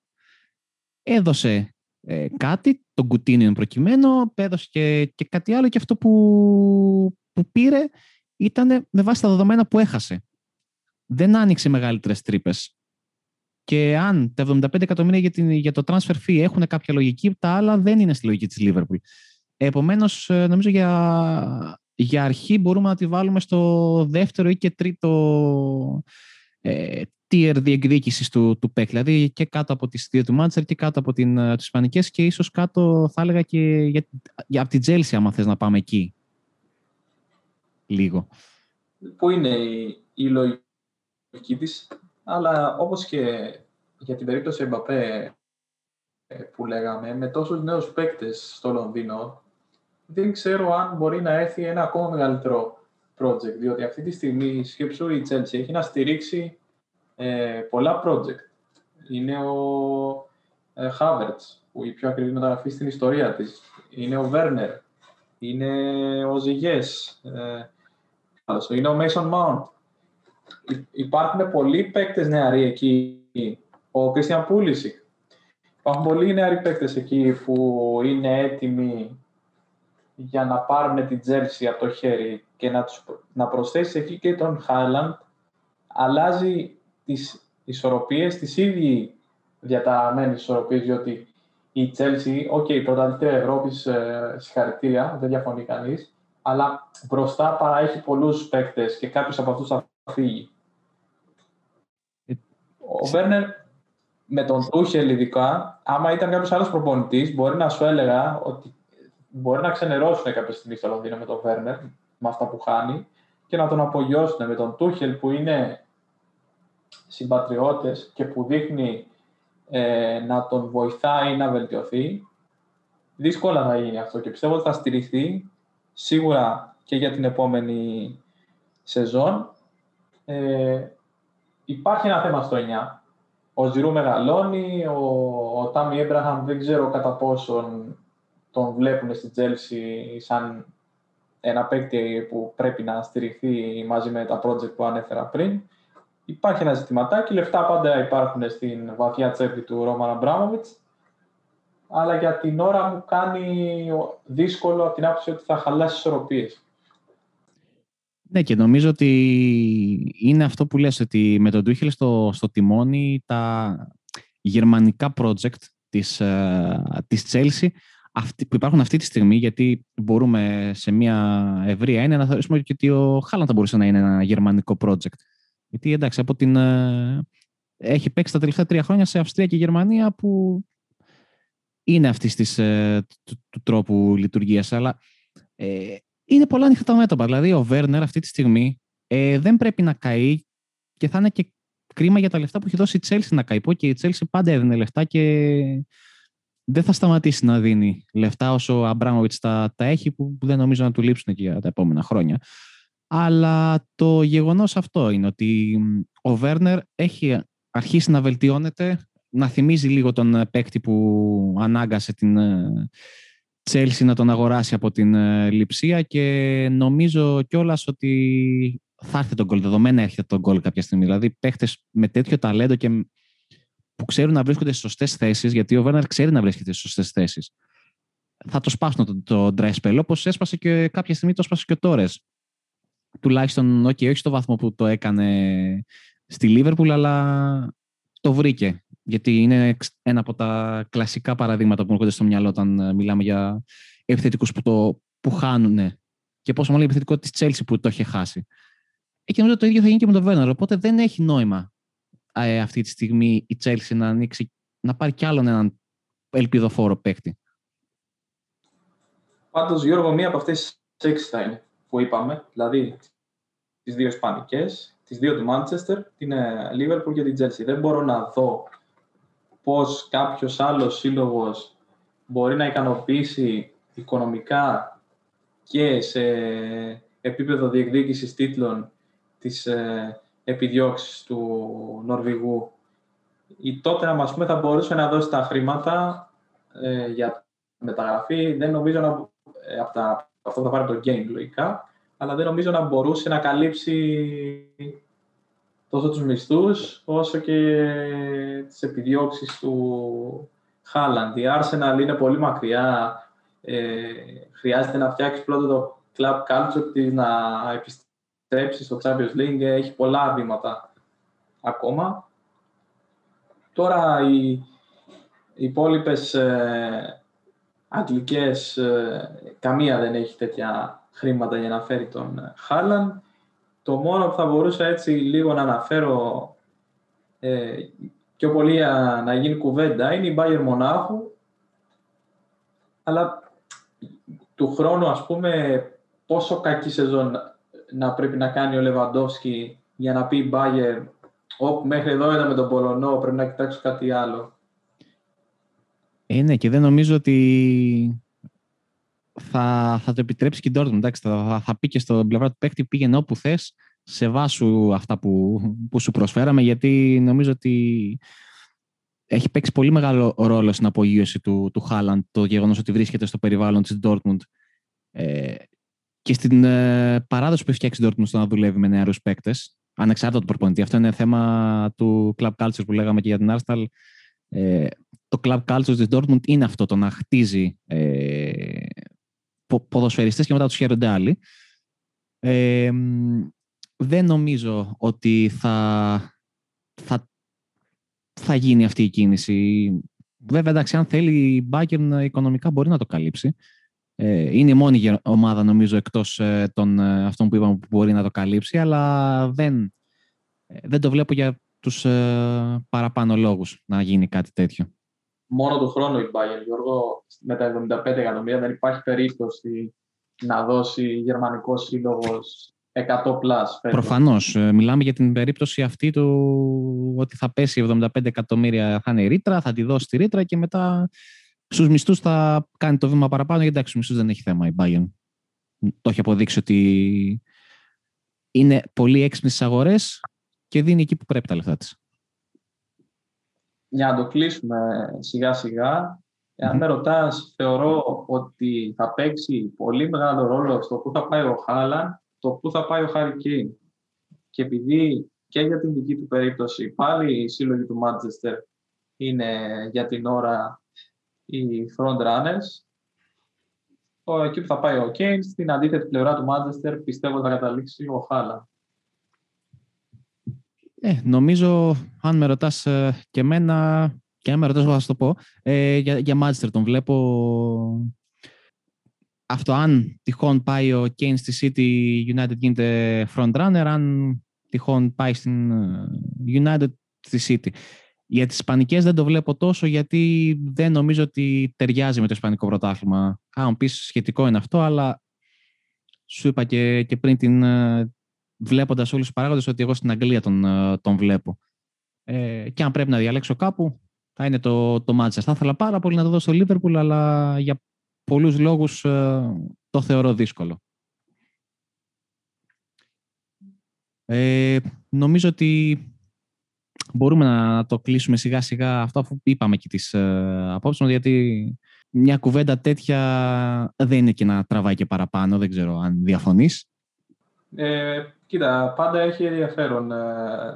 έδωσε ε, κάτι, τον Κουτίνιον προκειμένου, έδωσε και, και κάτι άλλο και αυτό που, που πήρε ήταν με βάση τα δεδομένα που έχασε. Δεν άνοιξε μεγαλύτερες τρύπες. Και αν τα 75 εκατομμύρια για, την, για το transfer fee έχουν κάποια λογική, τα άλλα δεν είναι στη λογική της Liverpool. Επομένως, ε, νομίζω για, για αρχή μπορούμε να τη βάλουμε στο δεύτερο ή και τρίτο ε, tier διεκδίκησης του, του PEC. Δηλαδή και κάτω από τις δύο του Manchester και κάτω από την, ε, τις Ισπανικές και ίσως κάτω θα έλεγα και για, για, από την Chelsea άμα θες να πάμε εκεί. Λίγο. Πού είναι η, η λογική της, αλλά όπως και για την περίπτωση Εμπαπέ που λέγαμε, με τόσους νέους παίκτες στο Λονδίνο, δεν ξέρω αν μπορεί να έρθει ένα ακόμα μεγαλύτερο project, διότι αυτή τη στιγμή σκέψου η Chelsea έχει να στηρίξει ε, πολλά project. Είναι ο ε, Havertz, που η πιο ακριβή μεταγραφή στην ιστορία της. Είναι ο Werner. Είναι ο Ζυγές. Ε, είναι ο Mason Mount. Υπάρχουν πολλοί παίκτες νεαροί εκεί. Ο Christian Pulisic. Υπάρχουν πολλοί νεαροί παίκτες εκεί που είναι έτοιμοι για να πάρουν την Τζέρση από το χέρι και να, τους, να προσθέσει εκεί και τον Χάλαντ, αλλάζει τις ισορροπίες, τις ήδη διαταραγμένες ισορροπίες, διότι η Chelsea, ok, okay, πρωταθλήτρια Ευρώπης, ε, συγχαρητήρια, δεν διαφωνεί κανείς, αλλά μπροστά παραέχει πολλούς παίκτες και κάποιος από αυτούς θα φύγει. Ο Βέρνερ με τον Τούχελ ειδικά, άμα ήταν κάποιος άλλος προπονητής, μπορεί να σου έλεγα ότι μπορεί να ξενερώσουν κάποια στιγμή στο Λονδίνο με τον Βέρνερ, με αυτά που χάνει, και να τον απογειώσουν με τον Τούχελ που είναι συμπατριώτες και που δείχνει ε, να τον βοηθάει να βελτιωθεί, δύσκολα θα γίνει αυτό και πιστεύω ότι θα στηριχθεί σίγουρα και για την επόμενη σεζόν. Ε, υπάρχει ένα θέμα στο 9. Ο Ζηρού μεγαλώνει, ο, ο Τάμι Έμπραχαμ δεν ξέρω κατά πόσον τον βλέπουν στη Τζέλση σαν ένα παίκτη που πρέπει να στηριχθεί μαζί με τα project που ανέφερα πριν. Υπάρχει ένα ζητηματάκι, λεφτά πάντα υπάρχουν στην βαθιά τσέπη του Ρόμαν Αμπράμοβιτς. αλλά για την ώρα μου κάνει δύσκολο από την άποψη ότι θα χαλάσει ισορροπίες. Ναι, και νομίζω ότι είναι αυτό που λες, ότι με τον Τούχελ στο, στο τιμόνι τα γερμανικά project της, ε, της Chelsea που υπάρχουν αυτή τη στιγμή, γιατί μπορούμε σε μια ευρία έννοια να θεωρήσουμε ότι ο Χάλαν θα μπορούσε να είναι ένα γερμανικό project. Γιατί εντάξει, από την, ε, έχει παίξει τα τελευταία τρία χρόνια σε Αυστρία και Γερμανία που είναι αυτής της, ε, του, του, τρόπου λειτουργίας. Αλλά ε, είναι πολλά ανοιχτά μέτωπα. Δηλαδή, ο Βέρνερ αυτή τη στιγμή ε, δεν πρέπει να καεί και θα είναι και κρίμα για τα λεφτά που έχει δώσει η Chelsea να καεί. Και η Chelsea πάντα έδινε λεφτά και δεν θα σταματήσει να δίνει λεφτά όσο ο Αμπράμοβιτς τα, τα έχει που, δεν νομίζω να του λείψουν και για τα επόμενα χρόνια. Αλλά το γεγονός αυτό είναι ότι ο Βέρνερ έχει αρχίσει να βελτιώνεται, να θυμίζει λίγο τον παίκτη που ανάγκασε την Τσέλσι να τον αγοράσει από την Λιψία και νομίζω κιόλας ότι θα έρθει τον γκολ. Δεδομένα έρχεται τον γκολ κάποια στιγμή. Δηλαδή παίχτες με τέτοιο ταλέντο και που ξέρουν να βρίσκονται σε σωστές θέσεις, γιατί ο Βέρνερ ξέρει να βρίσκεται σε σωστές θέσεις. Θα το σπάσουν το, το dry spell, όπως έσπασε και κάποια στιγμή το έσπασε και ο Τόρε. Τουλάχιστον, okay, όχι στο βαθμό που το έκανε στη Λίβερπουλ, αλλά το βρήκε. Γιατί είναι ένα από τα κλασικά παραδείγματα που έρχονται στο μυαλό όταν ε, μιλάμε για επιθετικούς που, το, που χάνουν. Και πόσο μάλλον η επιθετικό της Chelsea που το είχε χάσει. Εκεί νομίζω το ίδιο θα γίνει και με τον Βέρνερ. Οπότε δεν έχει νόημα ε, αυτή τη στιγμή η Chelsea να, ανοίξει, να πάρει κι άλλον έναν ελπιδοφόρο παίκτη. Πάντως, Γιώργο, μία από αυτές τις έξι θα είναι που είπαμε, δηλαδή τις δύο Ισπανικές, τις δύο του Manchester, την Liverpool και την Chelsea. Δεν μπορώ να δω πώς κάποιος άλλος σύλλογος μπορεί να ικανοποιήσει οικονομικά και σε επίπεδο διεκδίκησης τίτλων τις ε, επιδιώξεις του Νορβηγού. Η τότε να μας πούμε θα μπορούσε να δώσει τα χρήματα ε, για μεταγραφή. Δεν νομίζω να, ε, από τα, αυτό θα πάρει το game λογικά, αλλά δεν νομίζω να μπορούσε να καλύψει τόσο τους μισθούς, όσο και τις επιδιώξεις του Χάλαντ. Η Arsenal είναι πολύ μακριά. Ε, χρειάζεται να φτιάξει πρώτα το club culture, να επιστρέψει επιστρέψει στο Champions League, έχει πολλά βήματα ακόμα. Τώρα οι, οι υπόλοιπες ε, αγγλικές, ε, καμία δεν έχει τέτοια χρήματα για να φέρει τον Χάρλαν. Το μόνο που θα μπορούσα έτσι λίγο να αναφέρω ε, πιο πολύ να γίνει κουβέντα είναι η Bayern Μονάχου. Αλλά του χρόνου, ας πούμε, πόσο κακή σεζόν να πρέπει να κάνει ο Λεβαντόφσκι για να πει Μπάγερ όπου μέχρι εδώ ήταν με τον Πολωνό, πρέπει να κοιτάξω κάτι άλλο. Ε, ναι, και δεν νομίζω ότι θα, θα το επιτρέψει και η Dortmund. Εντάξει, θα, θα πει και στον πλευρά του παίκτη πήγαινε όπου θες, σε βάσου αυτά που, που σου προσφέραμε, γιατί νομίζω ότι έχει παίξει πολύ μεγάλο ρόλο στην απογείωση του, του Χάλαντ το γεγονός ότι βρίσκεται στο περιβάλλον της Dortmund. Ε, και στην ε, παράδοση που έχει φτιάξει η Dortmund στο να δουλεύει με νεαρούς παίκτες, ανεξάρτητα του προπονητή. Αυτό είναι θέμα του club culture που λέγαμε και για την Arsenal. Ε, το club culture της Dortmund είναι αυτό, το να χτίζει ε, ποδοσφαιριστές και μετά τους χαίρονται άλλοι. Ε, δεν νομίζω ότι θα, θα, θα γίνει αυτή η κίνηση. Βέβαια, εντάξει, αν θέλει η Bayern οικονομικά μπορεί να το καλύψει. Ε, είναι η μόνη ομάδα, νομίζω, εκτός ε, των ε, αυτών που είπαμε που μπορεί να το καλύψει, αλλά δεν, δεν το βλέπω για τους παραπάνω λόγους να γίνει κάτι τέτοιο. Μόνο του χρόνου η Bayern, Γιώργο, με τα 75 εκατομμύρια δεν υπάρχει περίπτωση να δώσει γερμανικός σύλλογος 100 πλάς. Προφανώς. Μιλάμε για την περίπτωση αυτή του ότι θα πέσει 75 εκατομμύρια, θα είναι η ρήτρα, θα τη δώσει τη ρήτρα και μετά Στους μισθούς θα κάνει το βήμα παραπάνω, γιατί εντάξει, στους μισθούς δεν έχει θέμα η Bayern. Το έχει αποδείξει ότι είναι πολύ έξυπνη στι αγορές και δίνει εκεί που πρέπει τα λεφτά της. Για να το κλείσουμε σιγά σιγά, εάν με ρωτάς, θεωρώ ότι θα παίξει πολύ μεγάλο ρόλο στο πού θα πάει ο Χάλαν, το πού θα πάει ο Χάρη Κέιν. Και επειδή και για την δική του περίπτωση πάλι η σύλλογη του Μάντσεστερ είναι για την ώρα οι front runners. Εκεί που θα πάει ο Κέιν, στην αντίθετη πλευρά του Μάντζεστερ, πιστεύω ότι θα καταλήξει ο Χάλα. Ε, νομίζω, αν με ρωτάς ε, και εμένα, Και αν με ρωτάς, θα σου το πω. Ε, για, για Manchester τον βλέπω... Αυτό, αν τυχόν πάει ο Kane στη City, United γίνεται front runner, αν τυχόν πάει στην ε, United στη City. Για τις Ισπανικές δεν το βλέπω τόσο γιατί δεν νομίζω ότι ταιριάζει με το Ισπανικό πρωτάθλημα. Αν πεις σχετικό είναι αυτό, αλλά σου είπα και, και πριν την, ε, βλέποντας όλους τους παράγοντες ότι εγώ στην Αγγλία τον, ε, τον βλέπω. Ε, και αν πρέπει να διαλέξω κάπου, θα είναι το, το Manchester. Θα ήθελα πάρα πολύ να το δω στο Liverpool, αλλά για πολλούς λόγους το θεωρώ δύσκολο. Ε, νομίζω ότι μπορούμε να το κλείσουμε σιγά σιγά αυτό αφού είπαμε και τις ε, απόψεις μας γιατί μια κουβέντα τέτοια δεν είναι και να τραβάει και παραπάνω, δεν ξέρω αν διαφωνείς. Ε, κοίτα, πάντα έχει ενδιαφέρον. Ε,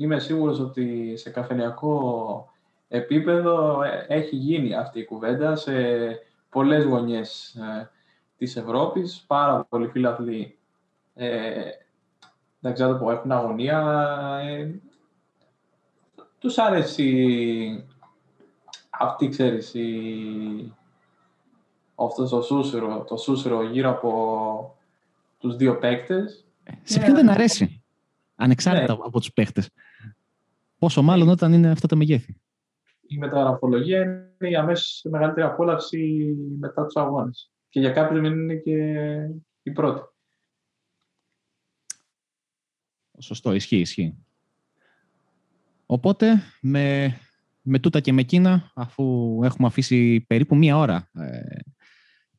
είμαι σίγουρος ότι σε καφενιακό επίπεδο ε, έχει γίνει αυτή η κουβέντα σε πολλές γωνιές ε, της Ευρώπης. Πάρα πολλοί φίλαθλοι ε, δεν ξέρω που έχουν αγωνία. Ε, τους άρεσε αυτή, ξέρεις, η... αυτός το σούσουρο, το σούσουρο γύρω από τους δύο παίκτες. Σε ποιον δεν αρέσει, ανεξάρτητα ναι. από τους παίκτες. Πόσο μάλλον όταν είναι αυτά τα μεγέθη. Η μεταγραφολογία είναι η αμέσως μεγαλύτερη απόλαυση μετά τους αγώνες. Και για κάποιους δεν είναι και η πρώτη. Σωστό, ισχύει, ισχύει. Οπότε, με, με τούτα και με εκείνα, αφού έχουμε αφήσει περίπου μία ώρα ε,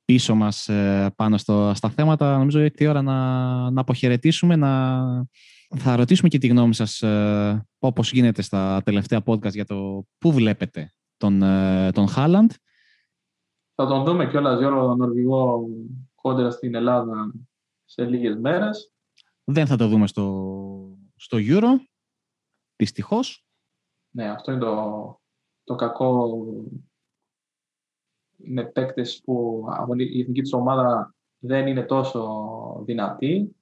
πίσω μας ε, πάνω στο, στα θέματα, νομίζω ότι η ώρα να, να αποχαιρετήσουμε, να... Θα ρωτήσουμε και τη γνώμη σας, ε, όπως γίνεται στα τελευταία podcast, για το πού βλέπετε τον, ε, τον Χάλαντ. Θα τον δούμε κιόλας Γιώργο Νορβηγό κόντρα στην Ελλάδα σε λίγες μέρες. Δεν θα το δούμε στο, στο Euro, δυστυχώς. Ναι, αυτό είναι το, το κακό με παίκτες που η εθνική της ομάδα δεν είναι τόσο δυνατή.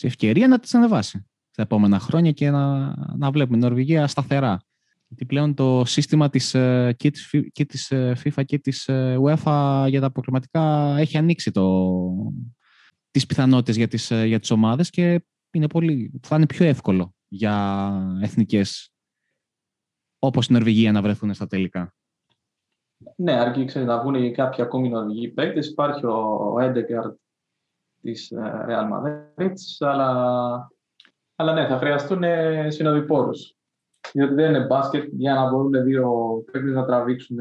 Ευκαιρία να τις ανεβάσει τα επόμενα χρόνια και να, να βλέπουμε την Νορβηγία σταθερά. Γιατί πλέον το σύστημα της, ε, και, της, και της ε, FIFA και της ε, UEFA για τα προκριματικά έχει ανοίξει το, τις πιθανότητες για τις, για τις ομάδες και είναι πολύ, θα είναι πιο εύκολο για εθνικές όπως η Νορβηγία να βρεθούν στα τελικά. Ναι, αρκεί ξέρει, να βγουν κάποιοι ακόμη Νορβηγοί παίκτες. Υπάρχει ο Έντεγκαρτ της ε, Real Madrid, αλλά, αλλά ναι, θα χρειαστούν συνοδοιπόρους. Διότι δεν είναι μπάσκετ για να μπορούν δύο παίκτες να τραβήξουν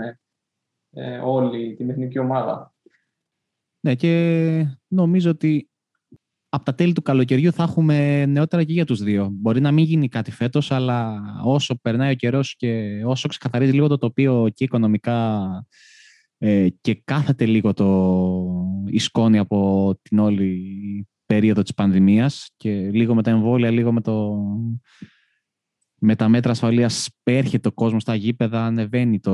ε, όλη την εθνική ομάδα. Ναι, και νομίζω ότι από τα τέλη του καλοκαιριού θα έχουμε νεότερα και για τους δύο. Μπορεί να μην γίνει κάτι φέτος, αλλά όσο περνάει ο καιρός και όσο ξεκαθαρίζει λίγο το τοπίο και οικονομικά ε, και κάθεται λίγο το η σκόνη από την όλη περίοδο της πανδημίας και λίγο με τα εμβόλια, λίγο με, το, με τα μέτρα ασφαλείας πέρχεται ο κόσμος στα γήπεδα, ανεβαίνει το,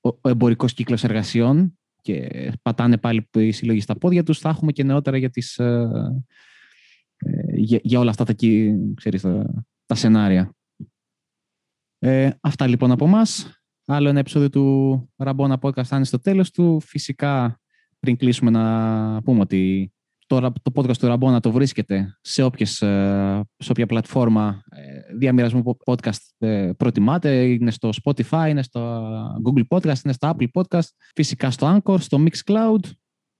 ο εμπορικός κύκλος εργασιών και πατάνε πάλι οι σύλλογοι στα πόδια τους, θα έχουμε και νεότερα για, τις, ε, ε, για, για, όλα αυτά τα, ξέρεις, τα, τα σενάρια. Ε, αυτά λοιπόν από εμάς. Άλλο ένα επεισόδιο του Ραμπόνα Podcast φτάνει στο τέλος του. Φυσικά, πριν κλείσουμε να πούμε ότι το, το podcast του Ραμπόνα το βρίσκεται σε, όποιες, ε, σε όποια πλατφόρμα ε, διαμοιρασμού podcast ε, προτιμάτε. Είναι στο Spotify, είναι στο Google Podcast, είναι στο Apple Podcast, φυσικά στο Anchor, στο Mixcloud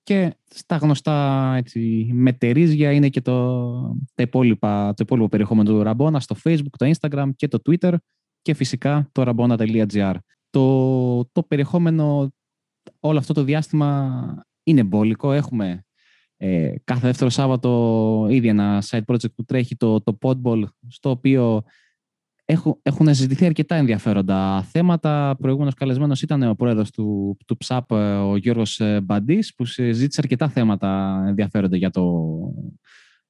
και στα γνωστά έτσι, μετερίζια είναι και το, το, υπόλοιπα, το υπόλοιπο περιεχόμενο του Ραμπόνα στο Facebook, το Instagram και το Twitter και φυσικά το rabona.gr. Το, το περιεχόμενο όλο αυτό το διάστημα είναι μπόλικο. Έχουμε ε, κάθε δεύτερο Σάββατο ήδη ένα side project που τρέχει το, το Podball, στο οποίο έχουν, έχουν συζητηθεί αρκετά ενδιαφέροντα θέματα. Προηγούμενος καλεσμένος ήταν ο πρόεδρος του, του ΨΑΠ, ο Γιώργος ε, Μπαντής, που συζήτησε αρκετά θέματα ενδιαφέροντα για το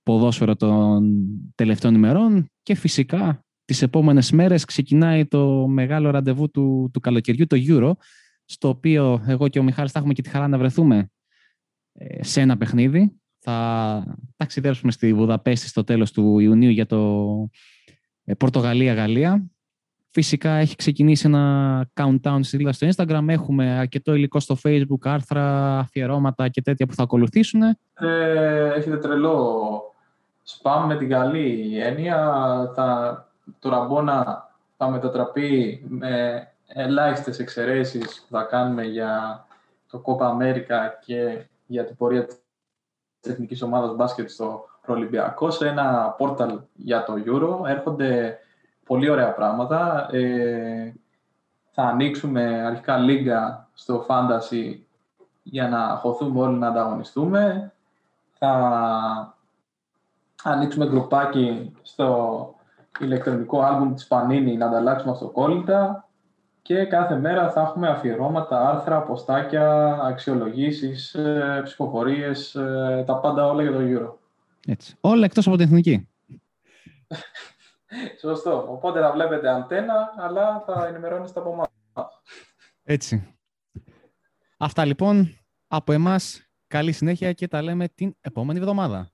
ποδόσφαιρο των τελευταίων ημερών και φυσικά τις επόμενες μέρες ξεκινάει το μεγάλο ραντεβού του, του καλοκαιριού, το Euro, στο οποίο εγώ και ο Μιχάλης θα έχουμε και τη χαρά να βρεθούμε ε, σε ένα παιχνίδι. Θα ταξιδέψουμε στη Βουδαπέστη στο τέλος του Ιουνίου για το ε, Πορτογαλία-Γαλλία. Φυσικά έχει ξεκινήσει ένα countdown στη σελίδα στο Instagram. Έχουμε αρκετό υλικό στο Facebook, άρθρα, αφιερώματα και τέτοια που θα ακολουθήσουν. Ε, έχετε τρελό spam με την καλή έννοια. Θα, το ραμπόνα θα μετατραπεί με ελάχιστες εξαιρέσεις που θα κάνουμε για το Copa America και για την πορεία της εθνικής ομάδας μπάσκετ στο Προολυμπιακό σε ένα πόρταλ για το Euro. Έρχονται πολύ ωραία πράγματα. Ε, θα ανοίξουμε αρχικά λίγα στο Fantasy για να χωθούμε όλοι να ανταγωνιστούμε. Θα ανοίξουμε γκρουπάκι στο ηλεκτρονικό άλμπουμ της Πανίνη να ανταλλάξουμε αυτοκόλλητα και κάθε μέρα θα έχουμε αφιερώματα, άρθρα, ποστάκια, αξιολογήσεις, ε, ψηφοφορίες, ε, τα πάντα όλα για το Euro. Έτσι. Όλα εκτός από την εθνική. Σωστό. Οπότε θα βλέπετε αντένα, αλλά θα ενημερώνεστε από εμάς. Έτσι. Αυτά λοιπόν από εμάς. Καλή συνέχεια και τα λέμε την επόμενη εβδομάδα.